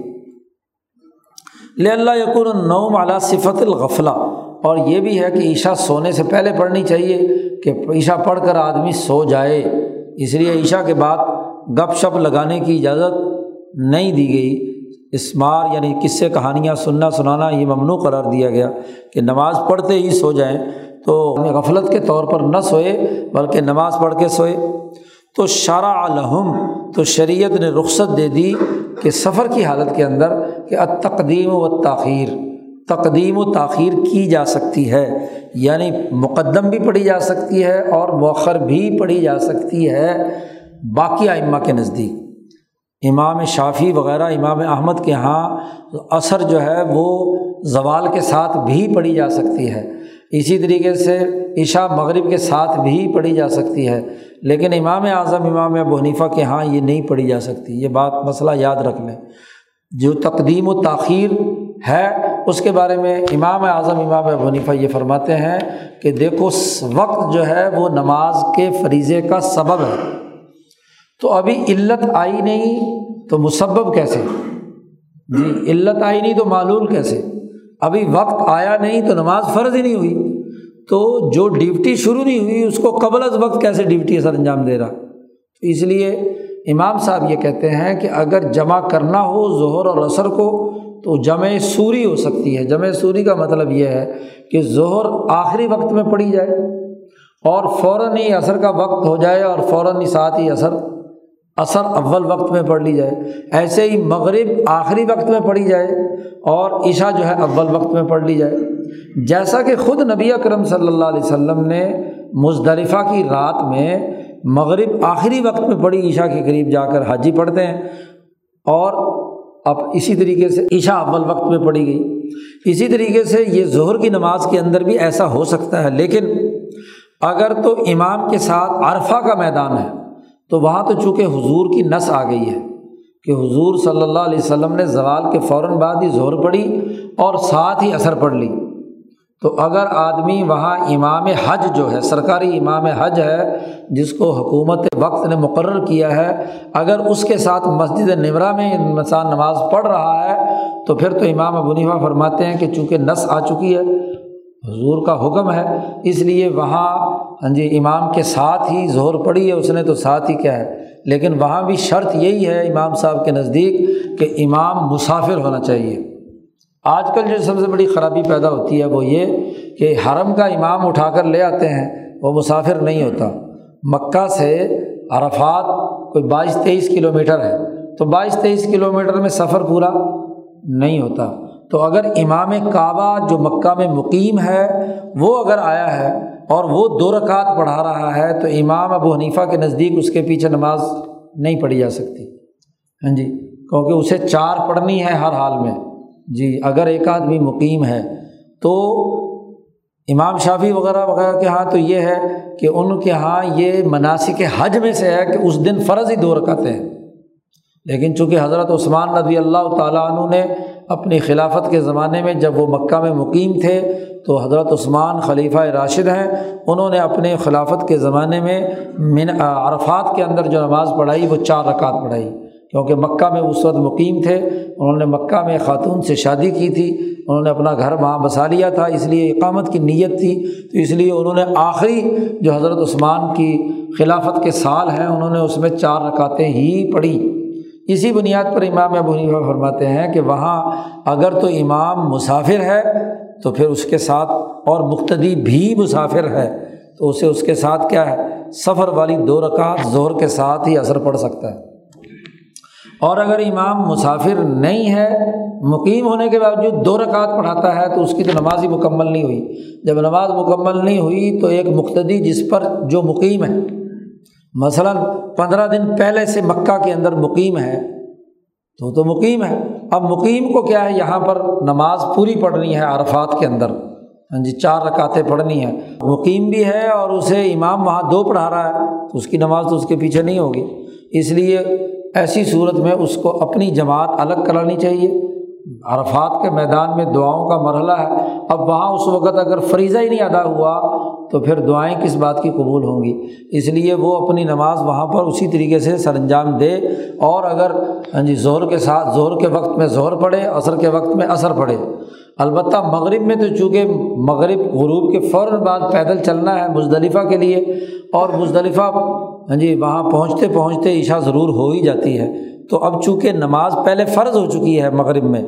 لے اللہ یقون النوم اعلیٰ صفت الغفلہ۔ اور یہ بھی ہے کہ عشاء سونے سے پہلے پڑھنی چاہیے کہ عشاء پڑھ کر آدمی سو جائے۔ اس لیے عشاء کے بعد گپ شپ لگانے کی اجازت نہیں دی گئی۔ اسمار یعنی کس سے کہانیاں، سننا، سنانا، یہ ممنوع قرار دیا گیا کہ نماز پڑھتے ہی سو جائیں۔ تو غفلت کے طور پر نہ سوئے، بلکہ نماز پڑھ کے سوئے۔ تو شارع الحم تو شریعت نے رخصت دے دی کہ سفر کی حالت کے اندر کہ تقدیم و تاخیر تقدیم و تاخیر کی جا سکتی ہے یعنی مقدم بھی پڑھی جا سکتی ہے اور مؤخر بھی پڑھی جا سکتی ہے باقی ائمہ کے نزدیک۔ امام شافی وغیرہ، امام احمد کے یہاں اثر جو ہے وہ زوال کے ساتھ بھی پڑھی جا سکتی ہے۔ اسی طریقے سے عشاء مغرب کے ساتھ بھی پڑھی جا سکتی ہے۔ لیکن امام اعظم، امام ابو حنیفہ کے یہاں یہ نہیں پڑھی جا سکتی۔ یہ بات مسئلہ یاد رکھ لیں۔ جو تقدیم و تاخیر ہے، اس کے بارے میں امام اعظم، امام ابو حنیفہ یہ فرماتے ہیں کہ دیکھو وقت جو ہے وہ نماز کے فریضے کا سبب ہے۔ تو ابھی علت آئی نہیں تو مسبب کیسے؟ جی علت آئی نہیں تو معلول کیسے؟ ابھی وقت آیا نہیں تو نماز فرض ہی نہیں ہوئی، تو جو ڈیوٹی شروع نہیں ہوئی، اس کو قبل از وقت کیسے ڈیوٹی سر انجام دے رہا؟ تو اس لیے امام صاحب یہ کہتے ہیں کہ اگر جمع کرنا ہو ظہر اور عصر کو تو جمع سوری ہو سکتی ہے۔ جمع سوری کا مطلب یہ ہے کہ ظہر آخری وقت میں پڑھی جائے اور فوراً ہی عصر کا وقت ہو جائے اور فوراً ہی ساتھ ہی عصر اثر اول وقت میں پڑھ لی جائے، ایسے ہی مغرب آخری وقت میں پڑھی جائے اور عشاء جو ہے اول وقت میں پڑھ لی جائے۔ جیسا کہ خود نبی اکرم صلی اللہ علیہ وسلم نے مزدلفہ کی رات میں مغرب آخری وقت میں پڑھی، عشاء کے قریب جا کر حاجی پڑھتے ہیں اور اب اسی طریقے سے عشاء اول وقت میں پڑھی گئی۔ اسی طریقے سے یہ ظہر کی نماز کے اندر بھی ایسا ہو سکتا ہے، لیکن اگر تو امام کے ساتھ عرفہ کا میدان ہے تو وہاں تو چونکہ حضور کی نس آ گئی ہے کہ حضور صلی اللہ علیہ وسلم نے زوال کے فوراً بعد ہی زہر پڑھی اور ساتھ ہی اثر پڑھ لی۔ تو اگر آدمی وہاں امام حج جو ہے، سرکاری امام حج ہے، جس کو حکومت وقت نے مقرر کیا ہے، اگر اس کے ساتھ مسجد نمرہ میں انسان نماز پڑھ رہا ہے، تو پھر تو امام ابنیفا فرماتے ہیں کہ چونکہ نس آ چکی ہے، حضور کا حکم ہے۔ اس لیے وہاں ہاں جی امام کے ساتھ ہی زہر پڑی ہے، اس نے تو ساتھ ہی کیا ہے۔ لیکن وہاں بھی شرط یہی ہے امام صاحب کے نزدیک کہ امام مسافر ہونا چاہیے۔ آج کل جو سب سے بڑی خرابی پیدا ہوتی ہے وہ یہ کہ حرم کا امام اٹھا کر لے آتے ہیں، وہ مسافر نہیں ہوتا۔ مکہ سے عرفات، کوئی بائیس تیئیس کلو میٹر ہے۔ تو بائیس تیئیس کلو میٹر میں سفر پورا نہیں ہوتا۔ تو اگر امام کعبہ جو مکہ میں مقیم ہے، وہ اگر آیا ہے اور وہ دو رکعت پڑھا رہا ہے تو امام ابو حنیفہ کے نزدیک اس کے پیچھے نماز نہیں پڑھی جا سکتی۔ ہاں جی کیونکہ اسے چار پڑھنی ہے ہر حال میں۔ جی اگر ایک آدمی مقیم ہے تو امام شافی وغیرہ وغیرہ کے یہاں تو یہ ہے کہ ان کے یہاں یہ مناسب حج میں سے ہے کہ اس دن فرض ہی دو رکعتیں ہیں۔ لیکن چونکہ حضرت عثمان نبی اللہ تعالیٰ عنہ نے اپنی خلافت کے زمانے میں جب وہ مکہ میں مقیم تھے تو حضرت عثمان خلیفہ راشد ہیں۔ انہوں نے اپنے خلافت کے زمانے میں من عرفات کے اندر جو نماز پڑھائی، وہ چار رکعت پڑھائی۔ کیونکہ مکہ میں اس وقت مقیم تھے، انہوں نے مکہ میں خاتون سے شادی کی تھی، انہوں نے اپنا گھر وہاں بسا لیا تھا، اس لیے اقامت کی نیت تھی۔ تو اس لیے انہوں نے آخری جو حضرت عثمان کی خلافت کے سال ہیں، انہوں نے اس میں چار رکعتیں ہی پڑھی۔ اسی بنیاد پر امام ابو حنیفہ فرماتے ہیں کہ وہاں اگر تو امام مسافر ہے تو پھر اس کے ساتھ اور مقتدی بھی مسافر ہے، تو اسے اس کے ساتھ کیا ہے؟ سفر والی دو رکعت زہر کے ساتھ ہی اثر پڑ سکتا ہے۔ اور اگر امام مسافر نہیں ہے، مقیم ہونے کے باوجود دو رکعت پڑھاتا ہے، تو اس کی تو نماز ہی مکمل نہیں ہوئی۔ جب نماز مکمل نہیں ہوئی تو ایک مقتدی جس پر جو مقیم ہے۔ مثلاً پندرہ دن پہلے سے مکہ کے اندر مقیم ہے، تو تو مقیم ہے۔ اب مقیم کو کیا ہے؟ یہاں پر نماز پوری پڑھنی ہے عرفات کے اندر۔ ہاں جی چار رکعتیں پڑھنی ہیں۔ مقیم بھی ہے اور اسے امام وہاں دو پڑھا رہا ہے، تو اس کی نماز تو اس کے پیچھے نہیں ہوگی۔ اس لیے ایسی صورت میں اس کو اپنی جماعت الگ کرانی چاہیے۔ عرفات کے میدان میں دعاؤں کا مرحلہ ہے۔ اب وہاں اس وقت اگر فریضہ ہی نہیں ادا ہوا تو پھر دعائیں کس بات کی قبول ہوں گی؟ اس لیے وہ اپنی نماز وہاں پر اسی طریقے سے سر انجام دے اور اگر ہاں جی زہر کے ساتھ زہر کے وقت میں زہر پڑے عصر کے وقت میں اثر پڑے البتہ مغرب میں تو چونکہ مغرب، غروب کے فوراً بعد پیدل چلنا ہے مزدلفہ کے لیے اور مزدلفہ ہاں جی وہاں پہنچتے پہنچتے عشاء ضرور ہو ہی جاتی ہے۔ تو اب چونکہ نماز پہلے فرض ہو چکی ہے مغرب میں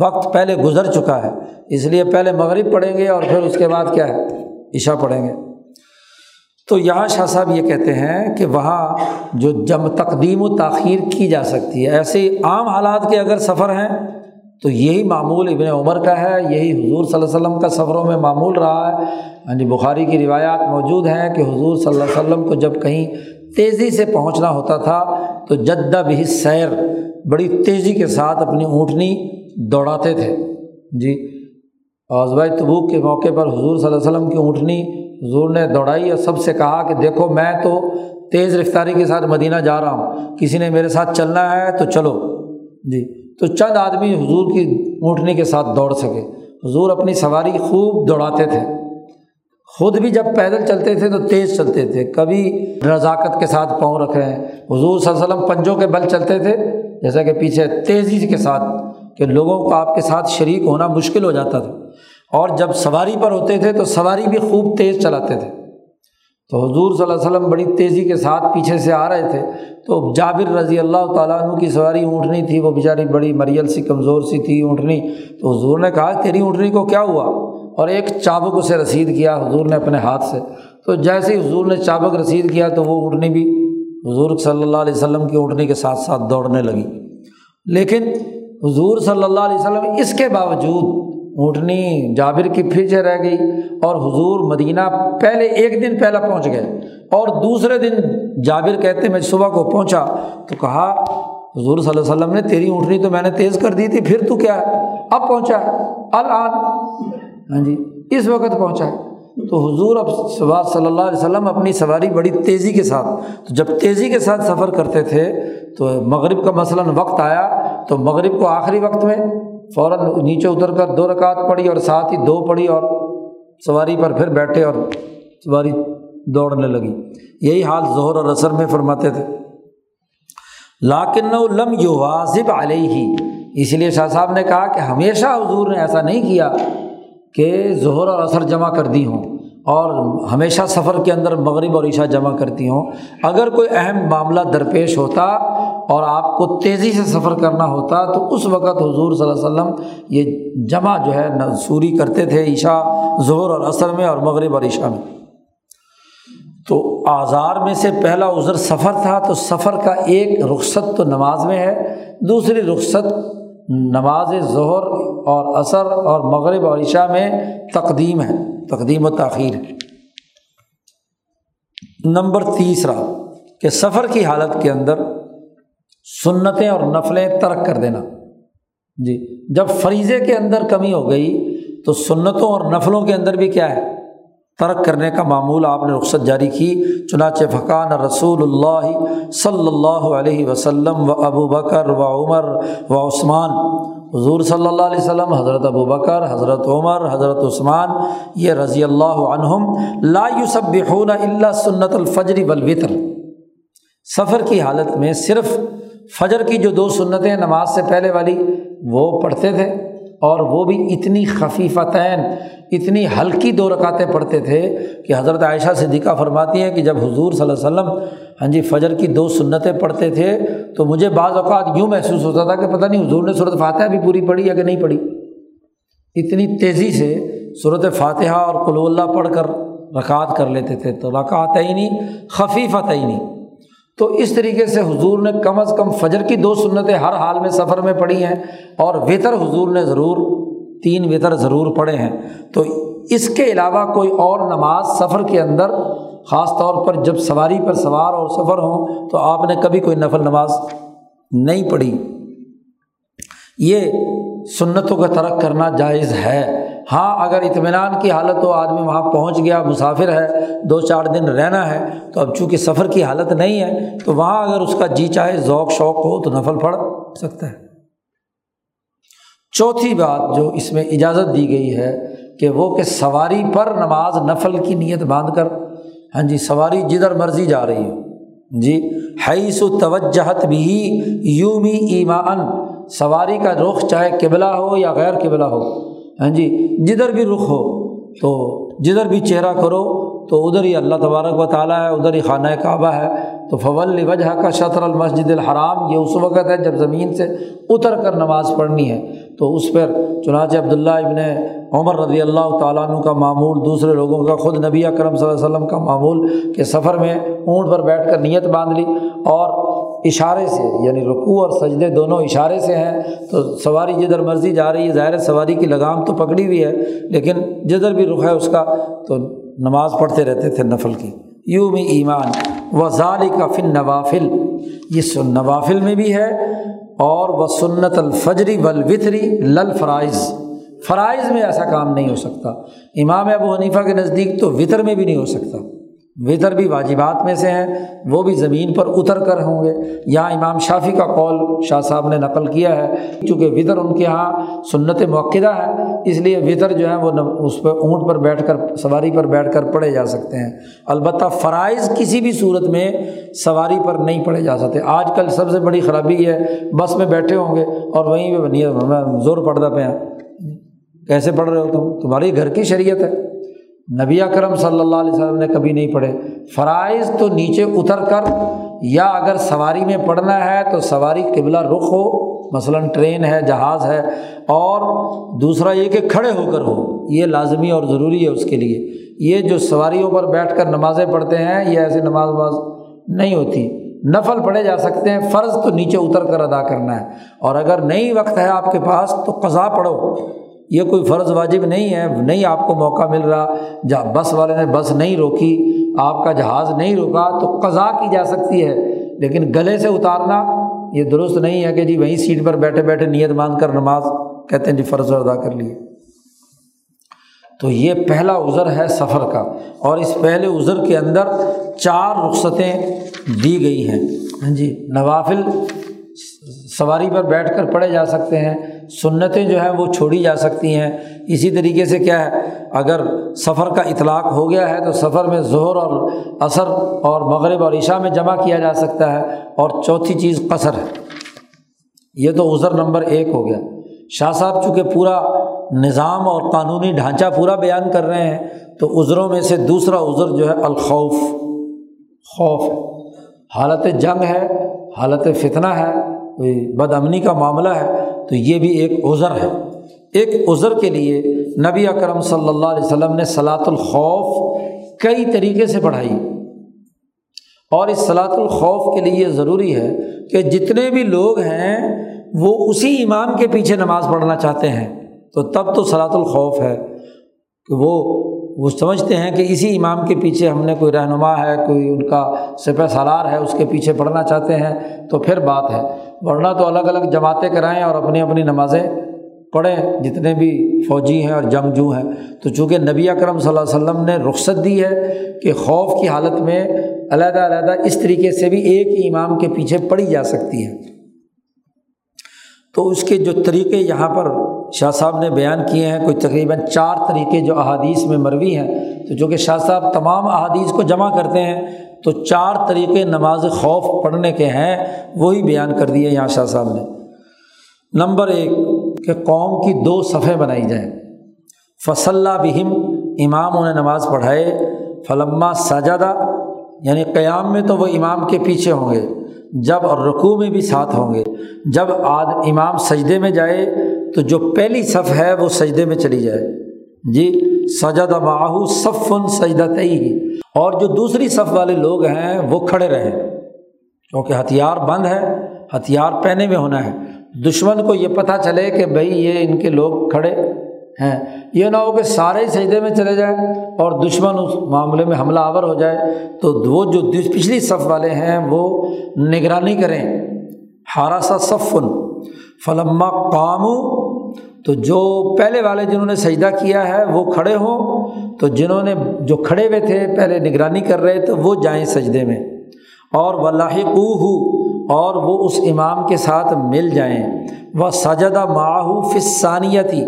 وقت پہلے گزر چکا ہے، اس لیے پہلے مغرب پڑھیں گے اور پھر اس کے بعد کیا ہے؟ عشاء پڑھیں گے۔ تو یہاں شاہ صاحب یہ کہتے ہیں کہ وہاں جو جب تقدیم و تاخیر کی جا سکتی ہے ایسے عام حالات کے اگر سفر ہیں، تو یہی معمول ابن عمر کا ہے، یہی حضور صلی اللہ علیہ وسلم کا سفروں میں معمول رہا ہے۔ ہاں جی بخاری کی روایات موجود ہیں کہ حضور صلی اللہ علیہ وسلم کو جب کہیں تیزی سے پہنچنا ہوتا تھا، تو جدہ بھی سیر بڑی تیزی کے ساتھ اپنی اونٹنی دوڑاتے تھے۔ جی آزبائی تبوک کے موقع پر حضور صلی اللہ علیہ وسلم کی اونٹنی حضور نے دوڑائی اور سب سے کہا کہ دیکھو، میں تو تیز رفتاری کے ساتھ مدینہ جا رہا ہوں۔ کسی نے میرے ساتھ چلنا ہے تو چلو۔ جی تو چند آدمی حضور کی اونٹنی کے ساتھ دوڑ سکے۔ حضور اپنی سواری خوب دوڑاتے تھے۔ خود بھی جب پیدل چلتے تھے تو تیز چلتے تھے۔ کبھی نزاکت کے ساتھ پاؤں رکھ رہے ہیں۔ حضور صلی اللہ علیہ وسلم پنجوں کے بل چلتے تھے، جیسا کہ پیچھے تیزی کے ساتھ کہ لوگوں کو آپ کے ساتھ شریک ہونا مشکل ہو جاتا تھا۔ اور جب سواری پر ہوتے تھے تو سواری بھی خوب تیز چلاتے تھے۔ تو حضور صلی اللہ علیہ وسلم بڑی تیزی کے ساتھ پیچھے سے آ رہے تھے۔ تو جابر رضی اللہ تعالیٰ عنہ کی سواری اونٹنی تھی، وہ بیچاری بڑی مریل سی، کمزور سی تھی اونٹنی تو حضور نے کہا، تیری اونٹنی کو کیا ہوا؟ اور ایک چابک اسے رسید کیا حضور نے اپنے ہاتھ سے۔ تو جیسے ہی حضور نے چابک رسید کیا تو وہ اونٹنی بھی حضور صلی اللہ علیہ وسلم کی اونٹنی کے ساتھ ساتھ دوڑنے لگی۔ لیکن حضور صلی اللہ علیہ وسلم، اس کے باوجود اونٹنی جابر کی پیچھے رہ گئی اور حضور مدینہ پہلے ایک دن پہلا پہنچ گئے اور دوسرے دن جابر کہتے میں صبح کو پہنچا تو کہا، حضور صلی اللہ علیہ وسلم نے، تیری اونٹنی تو میں نے تیز کر دی تھی، پھر تو کیا؟ ہے اب پہنچا، الان۔ ہاں جی اس وقت پہنچا۔ ہے تو حضور اب صلی اللہ علیہ وسلم اپنی سواری بڑی تیزی کے ساتھ، تو جب تیزی کے ساتھ سفر کرتے تھے تو مغرب کا مثلاً وقت آیا تو مغرب کو آخری وقت میں فوراً نیچے اتر کر دو رکعت پڑی اور ساتھ ہی دو پڑی اور سواری پر پھر بیٹھے اور سواری دوڑنے لگی۔ یہی حال ظہر اور اثر میں فرماتے تھے۔ لاکن لم یو واضب علیہ۔ ہی اس لیے شاہ صاحب نے کہا کہ ہمیشہ حضور نے ایسا نہیں کیا کہ ظہر اور اثر جمع کر دی ہوں۔ اور ہمیشہ سفر کے اندر مغرب اور عشاء جمع کرتی ہوں۔ اگر کوئی اہم معاملہ درپیش ہوتا اور آپ کو تیزی سے سفر کرنا ہوتا تو اس وقت حضور صلی اللہ علیہ وسلم یہ جمع جو ہے سوری کرتے تھے عشاء ظہر اور عصر میں اور مغرب اور عشاء میں۔ تو آزار میں سے پہلا عذر سفر تھا تو سفر کا ایک رخصت تو نماز میں ہے۔ دوسری رخصت نماز ظہر اور عصر اور مغرب اور عشاء میں تقدیم ہے، تقدیم و تاخیر۔ ہے نمبر تیسرا، کہ سفر کی حالت کے اندر سنتیں اور نفلیں ترک کر دینا۔ جی جب فریضے کے اندر کمی ہو گئی تو سنتوں اور نفلوں کے اندر بھی کیا ہے؟ ترک کرنے کا معمول آپ نے رخصت جاری کی، چنانچہ فقان رسول اللہ صلی اللہ علیہ وسلم و ابو بکر و عمر و عثمان۔ حضور صلی اللہ علیہ وسلم، حضرت ابو بکر، حضرت عمر، حضرت عثمان، یہ رضی اللہ عنہم، لا یوسبحون اللہ سنت الفجر والوتر۔ سفر کی حالت میں صرف فجر کی جو دو سنتیں نماز سے پہلے والی، وہ پڑھتے تھے۔ اور وہ بھی اتنی خفیفتین اتنی ہلکی دو رکعتیں پڑھتے تھے کہ حضرت عائشہ صدیقہ فرماتی ہیں کہ جب حضور صلی اللہ علیہ وسلم ہاں جی فجر کی دو سنتیں پڑھتے تھے تو مجھے بعض اوقات یوں محسوس ہوتا تھا کہ پتہ نہیں حضور نے صورت فاتحہ بھی پوری پڑھی یا کہ نہیں پڑھی۔ اتنی تیزی سے صورت فاتحہ اور قلو اللہ پڑھ کر رکعت کر لیتے تھے، تو رکعت ہی تو اس طریقے سے حضور نے کم از کم فجر کی دو سنتیں ہر حال میں سفر میں پڑھی ہیں اور وطر حضور نے ضرور تین وطر ضرور پڑھے ہیں۔ تو اس کے علاوہ کوئی اور نماز سفر کے اندر، خاص طور پر جب سواری پر سوار اور سفر ہوں، تو آپ نے کبھی کوئی نفل نماز نہیں پڑھی۔ یہ سنتوں کا ترک کرنا جائز ہے۔ ہاں اگر اطمینان کی حالت ہو آدمی وہاں پہنچ گیا، مسافر ہے، دو چار دن رہنا ہے، تو اب چونکہ سفر کی حالت نہیں ہے، تو وہاں اگر اس کا جی چاہے، ذوق، شوق ہو، تو نفل پڑھ سکتا ہے۔ چوتھی بات جو اس میں اجازت دی گئی ہے کہ وہ کہ سواری پر نماز نفل کی نیت باندھ کر ہاں جی سواری جدھر مرضی جا رہی ہے جی حیث و توجہت بھی یومی ایمان سواری کا رخ چاہے قبلہ ہو یا غیر قبلہ ہو۔ ہاں جی جدھر بھی رخ ہو تو جدھر بھی چہرہ کرو تو ادھر ہی اللہ تبارک و تعالیٰ ہے، ادھر ہی خانہ کعبہ ہے۔ تو فول وجہ کا شطر المسجد الحرام، یہ اس وقت ہے جب زمین سے اتر کر نماز پڑھنی ہے۔ تو اس پر چنانچہ عبداللہ ابن عمر رضی اللہ تعالیٰ عنہ کا معمول، دوسرے لوگوں کا، خود نبی اکرم صلی اللہ علیہ وسلم کا معمول کہ سفر میں اونٹ پر بیٹھ کر نیت باندھ لی اور اشارے سے یعنی رقوع اور سجدے دونوں اشارے سے ہیں، تو سواری جدھر مرضی جا رہی ہے، ظاہر سواری کی لگام تو پکڑی ہوئی ہے، لیکن جدھر بھی رخ ہے اس کا، تو نماز پڑھتے رہتے تھے نفل کی۔ یوں میں ایمان و ظال کا فن نوافل یہ سن، نوافل میں بھی ہے، اور وہ سنت الفجری ولوتری لل فرائض فرائض میں ایسا کام نہیں ہو سکتا۔ امام ابو حنیفہ کے نزدیک تو وطر میں بھی نہیں ہو سکتا۔ وطر بھی واجبات میں سے ہیں، وہ بھی زمین پر اتر کر ہوں گے۔ یہاں امام شافی کا قول شاہ صاحب نے نقل کیا ہے۔ چونکہ وطر ان کے یہاں سنت موقع ہے، اس لیے وطر جو ہے وہ اس پہ اونٹ پر بیٹھ کر، سواری پر بیٹھ کر پڑھے جا سکتے ہیں۔ البتہ فرائض کسی بھی صورت میں سواری پر نہیں پڑھے جا سکتے۔ آج کل سب سے بڑی خرابی ہے، بس میں بیٹھے ہوں گے اور وہیں پہ زور پڑتا پہ ہاں۔ کیسے پڑھ رہے ہو تم؟ تمہاری گھر کی شریعت ہے۔ نبی اکرم صلی اللہ علیہ وسلم نے کبھی نہیں پڑھے۔ فرائض تو نیچے اتر کر، یا اگر سواری میں پڑھنا ہے تو سواری قبلہ رخ ہو، مثلاً ٹرین ہے، جہاز ہے، اور دوسرا یہ کہ کھڑے ہو کر ہو، یہ لازمی اور ضروری ہے اس کے لیے۔ یہ جو سواریوں پر بیٹھ کر نمازیں پڑھتے ہیں، یہ ایسے نماز وماز نہیں ہوتی۔ نفل پڑھے جا سکتے ہیں، فرض تو نیچے اتر کر ادا کرنا ہے۔ اور اگر نہیں وقت ہے آپ کے پاس تو قضا پڑھو۔ یہ کوئی فرض واجب نہیں ہے، نہیں آپ کو موقع مل رہا جہاں بس والے نے بس نہیں روکی، آپ کا جہاز نہیں روکا تو قضا کی جا سکتی ہے۔ لیکن گلے سے اتارنا یہ درست نہیں ہے کہ جی وہیں سیٹ پر بیٹھے بیٹھے نیت باندھ کر نماز کہتے ہیں جی فرض ادا کر لیے۔ تو یہ پہلا عذر ہے سفر کا۔ اور اس پہلے عذر کے اندر چار رخصتیں دی گئی ہیں۔ ہاں جی نوافل سواری پر بیٹھ کر پڑھے جا سکتے ہیں، سنتیں جو ہیں وہ چھوڑی جا سکتی ہیں۔ اسی طریقے سے کیا ہے، اگر سفر کا اطلاق ہو گیا ہے تو سفر میں ظہر اور عصر اور مغرب اور عشاء میں جمع کیا جا سکتا ہے۔ اور چوتھی چیز قصر ہے۔ یہ تو عذر نمبر ایک ہو گیا۔ شاہ صاحب چونکہ پورا نظام اور قانونی ڈھانچہ پورا بیان کر رہے ہیں، تو عذروں میں سے دوسرا عذر جو ہے الخوف۔ خوف حالت جنگ ہے، حالت فتنہ ہے کوئی بد امنی کا معاملہ ہے، تو یہ بھی ایک عذر ہے۔ ایک عذر کے لیے نبی اکرم صلی اللہ علیہ وسلم نے صلاۃ الخوف کئی طریقے سے پڑھائی۔ اور اس صلاۃ الخوف کے لیے یہ ضروری ہے کہ جتنے بھی لوگ ہیں، وہ اسی امام کے پیچھے نماز پڑھنا چاہتے ہیں۔ تو تب تو صلاۃ الخوف ہے کہ وہ وہ سمجھتے ہیں کہ اسی امام کے پیچھے ہم نے کوئی رہنما ہے، کوئی ان کا سپہ سالار ہے، اس کے پیچھے پڑھنا چاہتے ہیں، تو پھر بات ہے۔ ورنہ تو الگ الگ جماعتیں کرائیں اور اپنی اپنی نمازیں پڑھیں، جتنے بھی فوجی ہیں اور جنگجو ہیں۔ تو چونکہ نبی اکرم صلی اللہ علیہ وسلم نے رخصت دی ہے کہ خوف کی حالت میں علیحدہ علیحدہ اس طریقے سے بھی ایک ہی امام کے پیچھے پڑھی جا سکتی ہے۔ تو اس کے جو طریقے یہاں پر شاہ صاحب نے بیان کیے ہیں کوئی تقریباً چار طریقے جو احادیث میں مروی ہیں۔ تو جو کہ شاہ صاحب تمام احادیث کو جمع کرتے ہیں، تو چار طریقے نماز خوف پڑھنے کے ہیں، وہی بیان کر دیے یہاں شاہ صاحب نے۔ نمبر ایک، کہ قوم کی دو صفحے بنائی جائیں۔ فصلہ بہم امام انہیں نماز پڑھائے۔ فلما سجادہ یعنی قیام میں تو وہ امام کے پیچھے ہوں گے۔ جب اور رقوع میں بھی ساتھ ہوں گے۔ جب آد، امام سجدے میں جائے تو جو پہلی صف ہے وہ سجدے میں چلی جائے۔ جی سجد ماہو صف ان سجدہ تئی اور جو دوسری صف والے لوگ ہیں وہ کھڑے رہیں۔ کیونکہ ہتھیار بند ہے، ہتھیار پہنے میں ہونا ہے۔ دشمن کو یہ پتہ چلے کہ بھائی یہ ان کے لوگ کھڑے ہیں۔ یہ نہ ہو کہ سارے ہی سجدے میں چلے جائیں اور دشمن اس معاملے میں حملہ آور ہو جائے۔ تو وہ جو پچھلی صف والے ہیں وہ نگرانی کریں۔ ہاراسا صفن، فلما قامو تو جو پہلے والے جنہوں نے سجدہ کیا ہے وہ کھڑے ہوں۔ تو جنہوں نے جو کھڑے ہوئے تھے، پہلے نگرانی کر رہے تھے وہ جائیں سجدے میں۔ اور ولاح ہو اور وہ اس امام کے ساتھ مل جائیں۔ وہ سجدہ ماہو فسانیہ تھی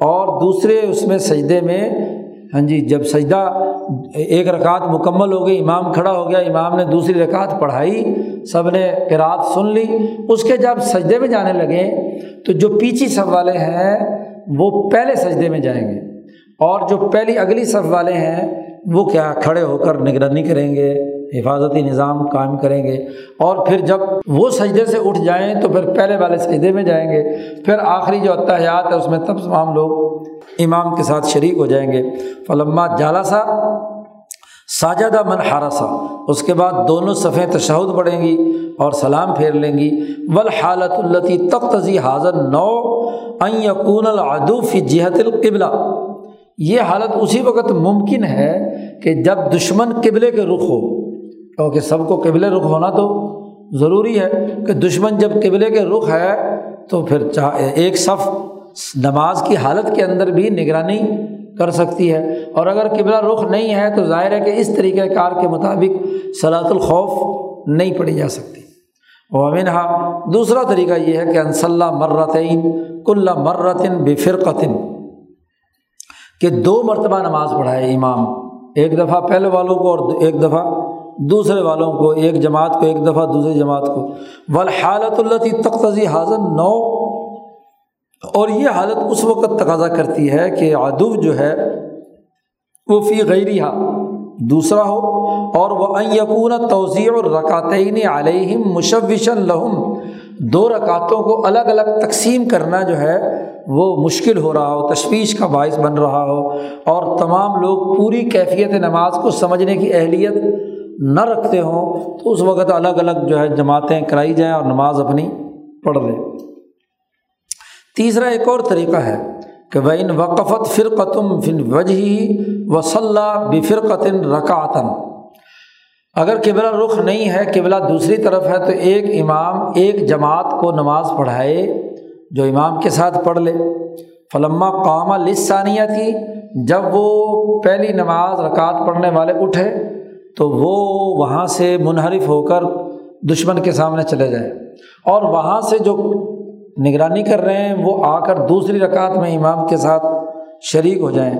اور دوسرے اس میں سجدے میں ہاں جی جب سجدہ ایک رکعت مکمل ہو گئی، امام کھڑا ہو گیا، امام نے دوسری رکعت پڑھائی، سب نے قرات سن لی۔ اس کے جب سجدے میں جانے لگے تو جو پیچھے صف والے ہیں، وہ پہلے سجدے میں جائیں گے۔ اور جو پہلی اگلی صف والے ہیں، وہ کیا کھڑے ہو کر نگرانی کریں گے، حفاظتی نظام قائم کریں گے۔ اور پھر جب وہ سجدے سے اٹھ جائیں، تو پھر پہلے والے سجدے میں جائیں گے۔ پھر آخری جو اتحیات ہے، اس میں تب تمام لوگ امام کے ساتھ شریک ہو جائیں گے۔ فلما جالا سا ساجدہ من ہاراسا اس کے بعد دونوں صفحیں تشہد پڑھیں گی اور سلام پھیر لیں گی۔ ول حالت التی تختی حاضر نو یقون العدوفی جہت القبلہ یہ حالت اسی وقت ممکن ہے کہ جب دشمن قبلے کے رخ ہو، کیونکہ سب کو قبل رخ ہونا تو ضروری ہے کہ دشمن جب قبلے کے رخ ہے تو پھر چاہے ایک صف نماز کی حالت کے اندر بھی نگرانی کر سکتی ہے۔ اور اگر قبلہ رخ نہیں ہے تو ظاہر ہے کہ اس طریقۂ کار کے مطابق صلاۃ الخوف نہیں پڑھی جا سکتی۔ امنہا دوسرا طریقہ یہ ہے کہ انصلہ مرتعین کل مرتن بفرقتن کہ دو مرتبہ نماز پڑھائے امام۔ ایک دفعہ پہلے والوں کو اور ایک دفعہ دوسرے والوں کو، ایک جماعت کو، ایک دفعہ دوسری جماعت کو۔ والحالت اللہ تختی حاضر نو اور یہ حالت اس وقت تقاضا کرتی ہے کہ ادب جو ہے، وہ فی غیریہ دوسرا ہو، اور وہ یقون توضیع اور رکاتین علیہم مشوشن لہم، دو رکاتوں کو الگ الگ تقسیم کرنا جو ہے، وہ مشکل ہو رہا ہو، تشویش کا باعث بن رہا ہو، اور تمام لوگ پوری کیفیت نماز کو سمجھنے کی اہلیت نہ رکھتے ہوں، تو اس وقت الگ الگ جو ہے جماعتیں کرائی جائیں اور نماز اپنی پڑھ لیں۔ تیسرا ایک اور طریقہ ہے کہ بین وقفت فرقتم فن وجہ وصلہ بفرقتن رکعتن اگر قبلہ رخ نہیں ہے، قبلہ دوسری طرف ہے، تو ایک امام، ایک جماعت کو نماز پڑھائے، جو امام کے ساتھ پڑھ لے۔ فلما قامہ لسانیہ تھی جب وہ پہلی نماز رکعت پڑھنے والے اٹھے، تو وہ وہاں سے منحرف ہو کر دشمن کے سامنے چلے جائیں اور وہاں سے جو نگرانی کر رہے ہیں، وہ آ کر دوسری رکعت میں امام کے ساتھ شریک ہو جائیں۔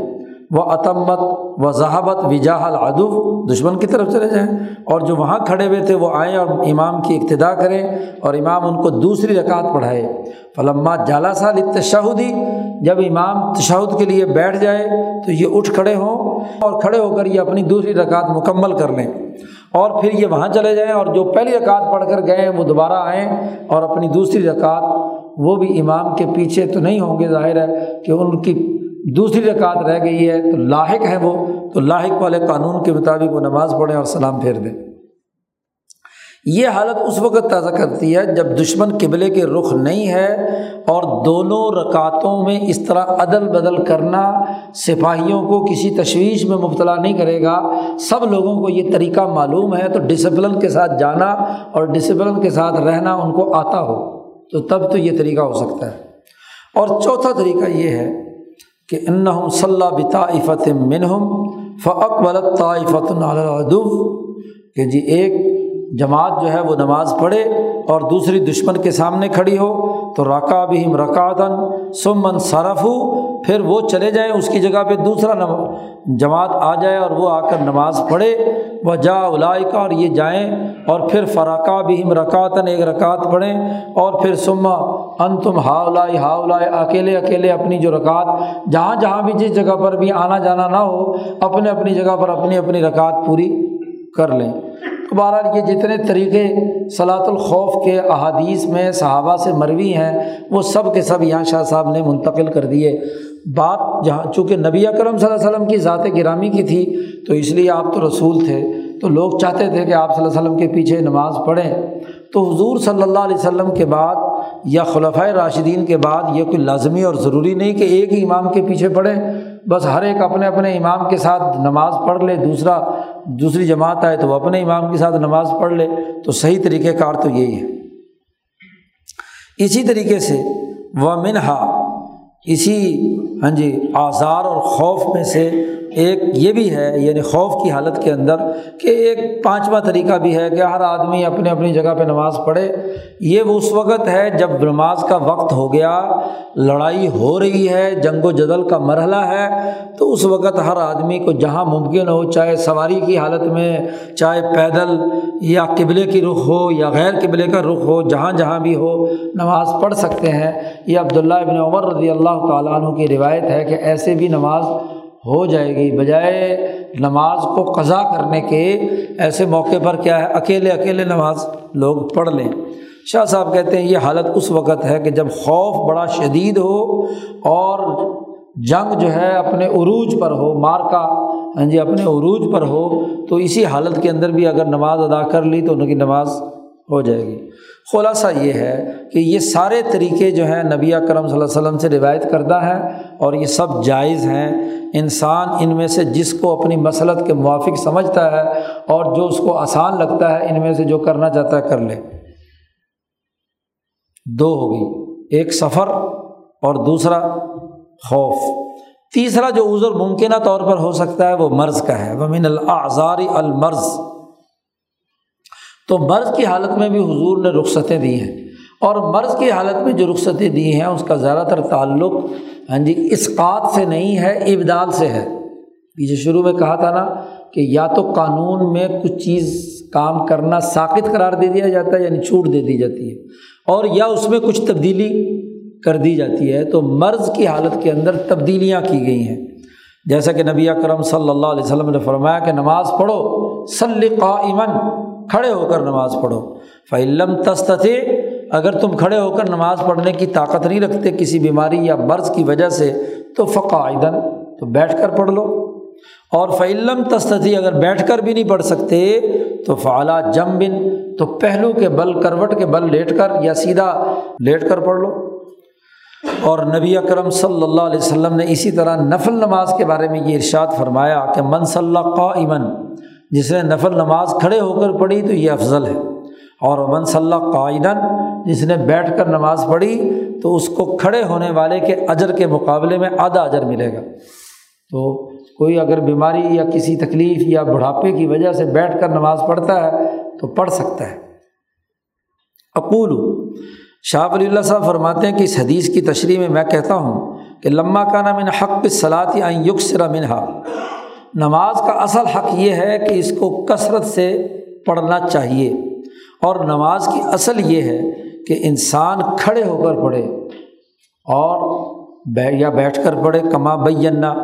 وہ عتمت و ذہابت وجاہ العدو، دشمن کی طرف چلے جائیں۔ اور جو وہاں کھڑے ہوئے تھے، وہ آئیں اور امام کی ابتدا کریں اور امام ان کو دوسری رکعت پڑھائے۔ فلما جالا سال تشہدی جب امام تشہد کے لیے بیٹھ جائے تو یہ اٹھ کھڑے ہوں اور کھڑے ہو کر یہ اپنی دوسری رکعت مکمل کر لیں۔ اور پھر یہ وہاں چلے جائیں اور جو پہلی رکعت پڑھ کر گئے وہ دوبارہ آئیں اور اپنی دوسری رکعت، وہ بھی امام کے پیچھے تو نہیں ہوں گے، ظاہر ہے کہ ان کی دوسری رکعت رہ گئی ہے، تو لاحق ہے وہ، تو لاحق والے قانون کے مطابق وہ نماز پڑھیں اور سلام پھیر دیں۔ یہ حالت اس وقت تازہ کرتی ہے جب دشمن قبلے کے رخ نہیں ہے اور دونوں رکعتوں میں اس طرح عدل بدل کرنا سپاہیوں کو کسی تشویش میں مبتلا نہیں کرے گا۔ سب لوگوں کو یہ طریقہ معلوم ہے، تو ڈسپلن کے ساتھ جانا اور ڈسپلن کے ساتھ رہنا ان کو آتا ہو۔ تو تب تو یہ طریقہ ہو سکتا ہے۔ اور چوتھا طریقہ یہ ہے کہ ان جماعت جو ہے وہ نماز پڑھے اور دوسری دشمن کے سامنے کھڑی ہو، تو رکا بہم رکاتن سمن صرف ہو پھر وہ چلے جائیں اس کی جگہ پہ دوسرا جماعت آ جائے اور وہ آ کر نماز پڑھے۔ وہ جا الائی کا اور یہ جائیں اور پھر فراقہ بہم رکاتن ایک رکعت پڑھیں۔ اور پھر سما ان تم ہا الائی ہا اکیلے اکیلے اپنی جو رکعت، جہاں جہاں بھی جس جگہ پر بھی آنا جانا نہ ہو، اپنے اپنی جگہ پر اپنی اپنی رکعت پوری کر لیں۔ بہرحال یہ جتنے طریقے صلاۃ الخوف کے احادیث میں صحابہ سے مروی ہیں، وہ سب کے سب یہاں شاہ صاحب نے منتقل کر دیے۔ بات جہاں، چونکہ نبی اکرم صلی اللہ علیہ وسلم کی ذات گرامی کی تھی، تو اس لیے آپ تو رسول تھے۔ تو لوگ چاہتے تھے کہ آپ صلی اللہ علیہ وسلم کے پیچھے نماز پڑھیں۔ تو حضور صلی اللہ علیہ وسلم کے بعد یا خلفۂ راشدین کے بعد یہ کوئی لازمی اور ضروری نہیں کہ ایک ہی امام کے پیچھے پڑھے بس ہر ایک اپنے اپنے امام کے ساتھ نماز پڑھ لے، دوسرا، دوسری جماعت آئے تو وہ اپنے امام کے ساتھ نماز پڑھ لے، تو صحیح طریقۂ کار تو یہی ہے۔ اسی طریقے سے وہ منہا اسی ہاں جی آزار اور خوف میں سے ایک یہ بھی ہے یعنی خوف کی حالت کے اندر کہ ایک پانچواں طریقہ بھی ہے کہ ہر آدمی اپنی اپنی جگہ پہ نماز پڑھے۔ یہ وہ اس وقت ہے جب نماز کا وقت ہو گیا، لڑائی ہو رہی ہے، جنگ و جدل کا مرحلہ ہے۔ تو اس وقت ہر آدمی کو جہاں ممکن ہو، چاہے سواری کی حالت میں، چاہے پیدل یا قبلے کی رخ ہو یا غیر قبلے کا رخ ہو، جہاں جہاں بھی ہو، نماز پڑھ سکتے ہیں۔ یہ عبداللہ ابن عمر رضی اللہ تعالیٰ عنہ کی روایت ہے کہ ایسے بھی نماز ہو جائے گی۔ بجائے نماز کو قضا کرنے کے ایسے موقع پر کیا ہے؟ اکیلے اکیلے نماز لوگ پڑھ لیں۔ شاہ صاحب کہتے ہیں یہ حالت اس وقت ہے کہ جب خوف بڑا شدید ہو اور جنگ جو ہے اپنے عروج پر ہو مار کا ہاں جی اپنے عروج پر ہو، تو اسی حالت کے اندر بھی اگر نماز ادا کر لی تو ان کی نماز ہو جائے گی۔ خلاصہ یہ ہے کہ یہ سارے طریقے جو ہیں نبی کرم صلی اللہ علیہ وسلم سے روایت کردہ ہے اور یہ سب جائز ہیں۔ انسان ان میں سے جس کو اپنی مسلط کے موافق سمجھتا ہے اور جو اس کو آسان لگتا ہے ان میں سے جو کرنا چاہتا ہے کر لے۔ دو ہوگی ایک سفر اور دوسرا خوف۔ تیسرا جو عذر ممکنہ طور پر ہو سکتا ہے وہ مرض کا ہے۔ وہ من الزاری المرض۔ تو مرض کی حالت میں بھی حضور نے رخصتیں دی ہیں۔ اور مرض کی حالت میں جو رخصتیں دی ہیں، اس کا زیادہ تر تعلق ہاں جی اسقات سے نہیں ہے، ابدال سے ہے۔ پیچھے شروع میں کہا تھا نا کہ یا تو قانون میں کچھ چیز کام کرنا ساقت قرار دے دیا جاتا ہے یعنی چھوٹ دے دی جاتی ہے، اور یا اس میں کچھ تبدیلی کر دی جاتی ہے۔ تو مرض کی حالت کے اندر تبدیلیاں کی گئی ہیں۔ جیسا کہ نبی کرم صلی اللہ علیہ وسلم نے فرمایا کہ نماز پڑھو سل قائمن کھڑے ہو کر نماز پڑھو۔ فعلم تستے اگر تم کھڑے ہو کر نماز پڑھنے کی طاقت نہیں رکھتے کسی بیماری یا مرض کی وجہ سے، تو فقاعدن تو بیٹھ کر پڑھ لو۔ اور فعلم تستتی اگر بیٹھ کر بھی نہیں پڑھ سکتے، تو فعلا جم بن تو پہلو کے بل، کروٹ کے بل لیٹ کر یا سیدھا لیٹ کر پڑھ لو۔ اور نبی اکرم صلی اللہ علیہ وسلم نے اسی طرح نفل نماز کے بارے میں یہ ارشاد فرمایا کہ من صلی قائمن جس نے نفل نماز کھڑے ہو کر پڑھی تو یہ افضل ہے۔ اور من صلی قائدن جس نے بیٹھ کر نماز پڑھی تو اس کو کھڑے ہونے والے کے اجر کے مقابلے میں آدھا اجر ملے گا۔ تو کوئی اگر بیماری یا کسی تکلیف یا بڑھاپے کی وجہ سے بیٹھ کر نماز پڑھتا ہے تو پڑھ سکتا ہے۔ اقول شاہ ولی اللہ صاحب فرماتے ہیں کہ اس حدیث کی تشریح میں میں کہتا ہوں کہ لمہ کا نام حق صلاحی آئیں یقصرا منہا۔ نماز کا اصل حق یہ ہے کہ اس کو کثرت سے پڑھنا چاہیے۔ اور نماز کی اصل یہ ہے کہ انسان کھڑے ہو کر پڑھے اور یا بیٹھ کر پڑھے، کما بینا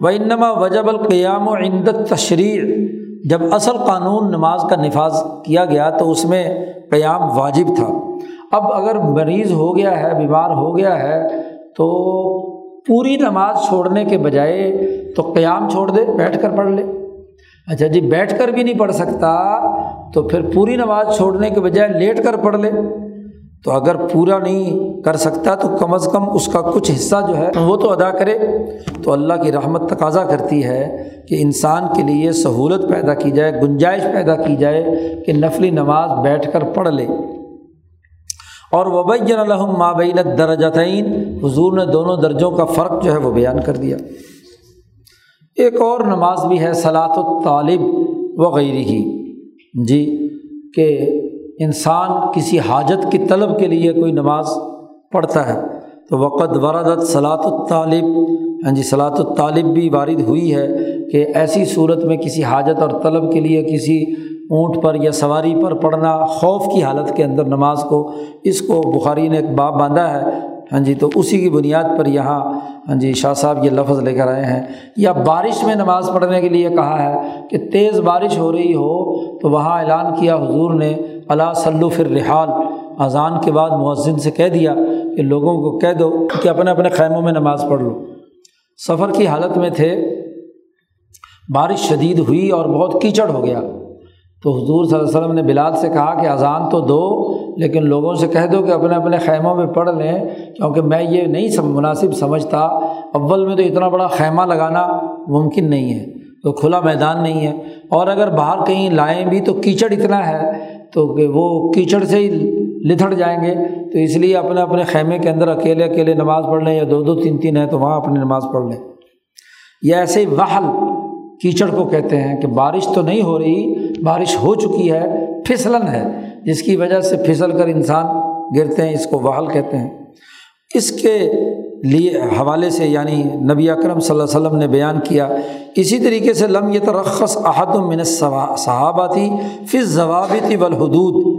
و انما وجب القیام و عندت تشریح جب اصل قانون نماز کا نفاذ کیا گیا تو اس میں قیام واجب تھا۔ اب اگر مریض ہو گیا ہے، بیمار ہو گیا ہے تو پوری نماز چھوڑنے کے بجائے تو قیام چھوڑ دے، بیٹھ کر پڑھ لے۔ اچھا جی بیٹھ کر بھی نہیں پڑھ سکتا تو پھر پوری نماز چھوڑنے کے بجائے لیٹ کر پڑھ لے۔ تو اگر پورا نہیں کر سکتا تو کم از کم اس کا کچھ حصہ جو ہے وہ تو ادا کرے۔ تو اللہ کی رحمت تقاضا کرتی ہے کہ انسان کے لیے سہولت پیدا کی جائے، گنجائش پیدا کی جائے کہ نفلی نماز بیٹھ کر پڑھ لے۔ اور وبین الحم مابین درجتعین حضور نے دونوں درجوں کا فرق جو ہے وہ بیان کر دیا۔ ایک اور نماز بھی ہے، صلاۃ الطالب وغیرہ ہی جی کہ انسان کسی حاجت کی طلب کے لیے کوئی نماز پڑھتا ہے۔ تو وقت وردت صلاۃ الطالب۔ ہاں جی صلاۃ الطالب بھی وارد ہوئی ہے کہ ایسی صورت میں کسی حاجت اور طلب کے لیے کسی اونٹ پر یا سواری پر پڑھنا خوف کی حالت کے اندر نماز کو، اس کو بخاری نے ایک باب باندھا ہے۔ ہاں جی تو اسی کی بنیاد پر یہاں ہاں جی شاہ صاحب یہ لفظ لے کر آئے ہیں۔ یا بارش میں نماز پڑھنے کے لیے کہا ہے کہ تیز بارش ہو رہی ہو تو وہاں اعلان کیا حضور نے اللہ سلو فر رحال اذان کے بعد مؤذن سے کہہ دیا کہ لوگوں کو کہہ دو کہ اپنے اپنے خیموں میں نماز پڑھ لو۔ سفر کی حالت میں تھے، بارش شدید ہوئی اور بہت کیچڑ ہو گیا۔ تو حضور صلی اللہ علیہ وسلم نے بلال سے کہا کہ اذان تو دو، لیکن لوگوں سے کہہ دو کہ اپنے اپنے خیموں میں پڑھ لیں، کیونکہ میں یہ نہیں سب مناسب سمجھتا، اول میں تو اتنا بڑا خیمہ لگانا ممکن نہیں ہے، تو کھلا میدان نہیں ہے۔ اور اگر باہر کہیں لائیں بھی تو کیچڑ اتنا ہے، تو کہ وہ کیچڑ سے ہی لتھڑ جائیں گے۔ تو اس لیے اپنے اپنے خیمے کے اندر اکیلے اکیلے نماز پڑھ لیں یا دو دو، تین تین ہیں تو وہاں اپنی نماز پڑھ لیں۔ یا ایسے ہی وحل کیچڑ کو کہتے ہیں کہ بارش تو نہیں ہو رہی بارش ہو چکی ہے، پھسلن ہے۔ جس کی وجہ سے پھسل کر انسان گرتے ہیں، اس کو وحل کہتے ہیں۔ اس کے لیے حوالے سے یعنی نبی اکرم صلی اللہ علیہ وسلم نے بیان کیا، اسی طریقے سے لم یہ ترخص احد من صحاباتی فض ضوابطی والحدود۔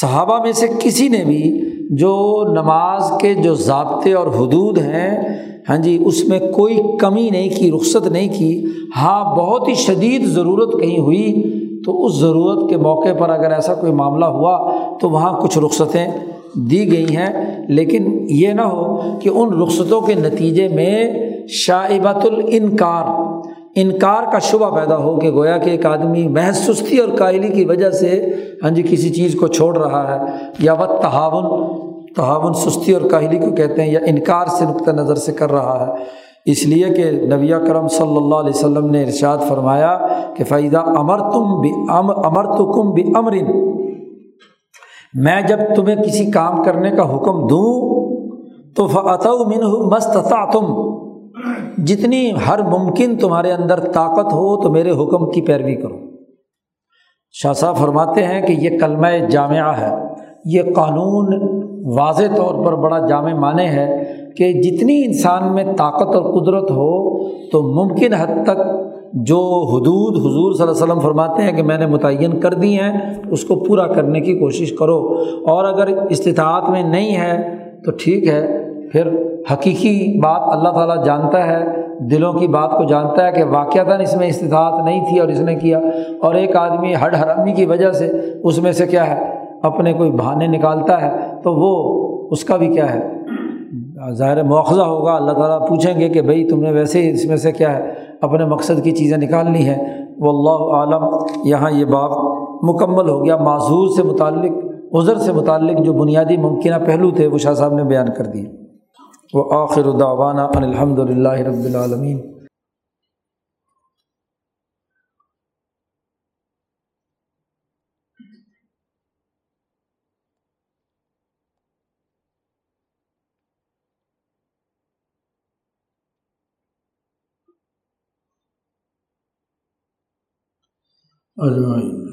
صحابہ میں سے کسی نے بھی جو نماز کے جو ضابطے اور حدود ہیں ہاں جی اس میں کوئی کمی نہیں کی، رخصت نہیں کی۔ ہاں بہت ہی شدید ضرورت کہیں ہوئی۔ تو اس ضرورت کے موقع پر اگر ایسا کوئی معاملہ ہوا تو وہاں کچھ رخصتیں دی گئی ہیں۔ لیکن یہ نہ ہو کہ ان رخصتوں کے نتیجے میں شائبۃ الانکار، انکار کا شبہ پیدا ہو کہ گویا کہ ایک آدمی محض سستی اور کائلی کی وجہ سے ہاں جی کسی چیز کو چھوڑ رہا ہے۔ یا وہ تہاون تہاون سستی اور کاہلی کو کہتے ہیں یا انکار سے نقطۂ نظر سے کر رہا ہے۔ اس لیے کہ نبی کرم صلی اللہ علیہ وسلم نے ارشاد فرمایا کہ فائدہ امر تم بھی امر تو کم بھی امرن میں جب تمہیں کسی کام کرنے کا حکم دوں تو فعت من مست تم جتنی ہر ممکن تمہارے اندر طاقت ہو تو میرے حکم کی پیروی کرو۔ شاہ صاحب فرماتے ہیں کہ یہ کلمہ جامعہ ہے، یہ قانون واضح طور پر بڑا جامع معنی ہے کہ جتنی انسان میں طاقت اور قدرت ہو، تو ممکن حد تک جو حدود حضور صلی اللہ علیہ وسلم فرماتے ہیں کہ میں نے متعین کر دی ہیں، اس کو پورا کرنے کی کوشش کرو۔ اور اگر استطاعت میں نہیں ہے، تو ٹھیک ہے۔ پھر حقیقی بات اللہ تعالیٰ جانتا ہے، دلوں کی بات کو جانتا ہے کہ واقعات اس میں استطاعت نہیں تھی اور اس نے کیا۔ اور ایک آدمی ہڈ حرامی کی وجہ سے، اس میں سے کیا ہے؟ اپنے کوئی بہانے نکالتا ہے تو وہ اس کا بھی کیا ہے؟ ظاہر مواخذہ ہوگا، اللہ تعالیٰ پوچھیں گے کہ بھائی تم نے ویسے ہی اس میں سے کیا ہے؟ اپنے مقصد کی چیزیں نکال لی ہیں۔ وہ اللہ عالم، یہاں یہ باب مکمل ہو گیا، معذور سے متعلق، عذر سے متعلق جو بنیادی ممکنہ پہلو تھے وہ شاہ صاحب نے بیان کر دیے۔ وہ آخر دعوانا الحمد للہ رب العالمین۔ اجمعین۔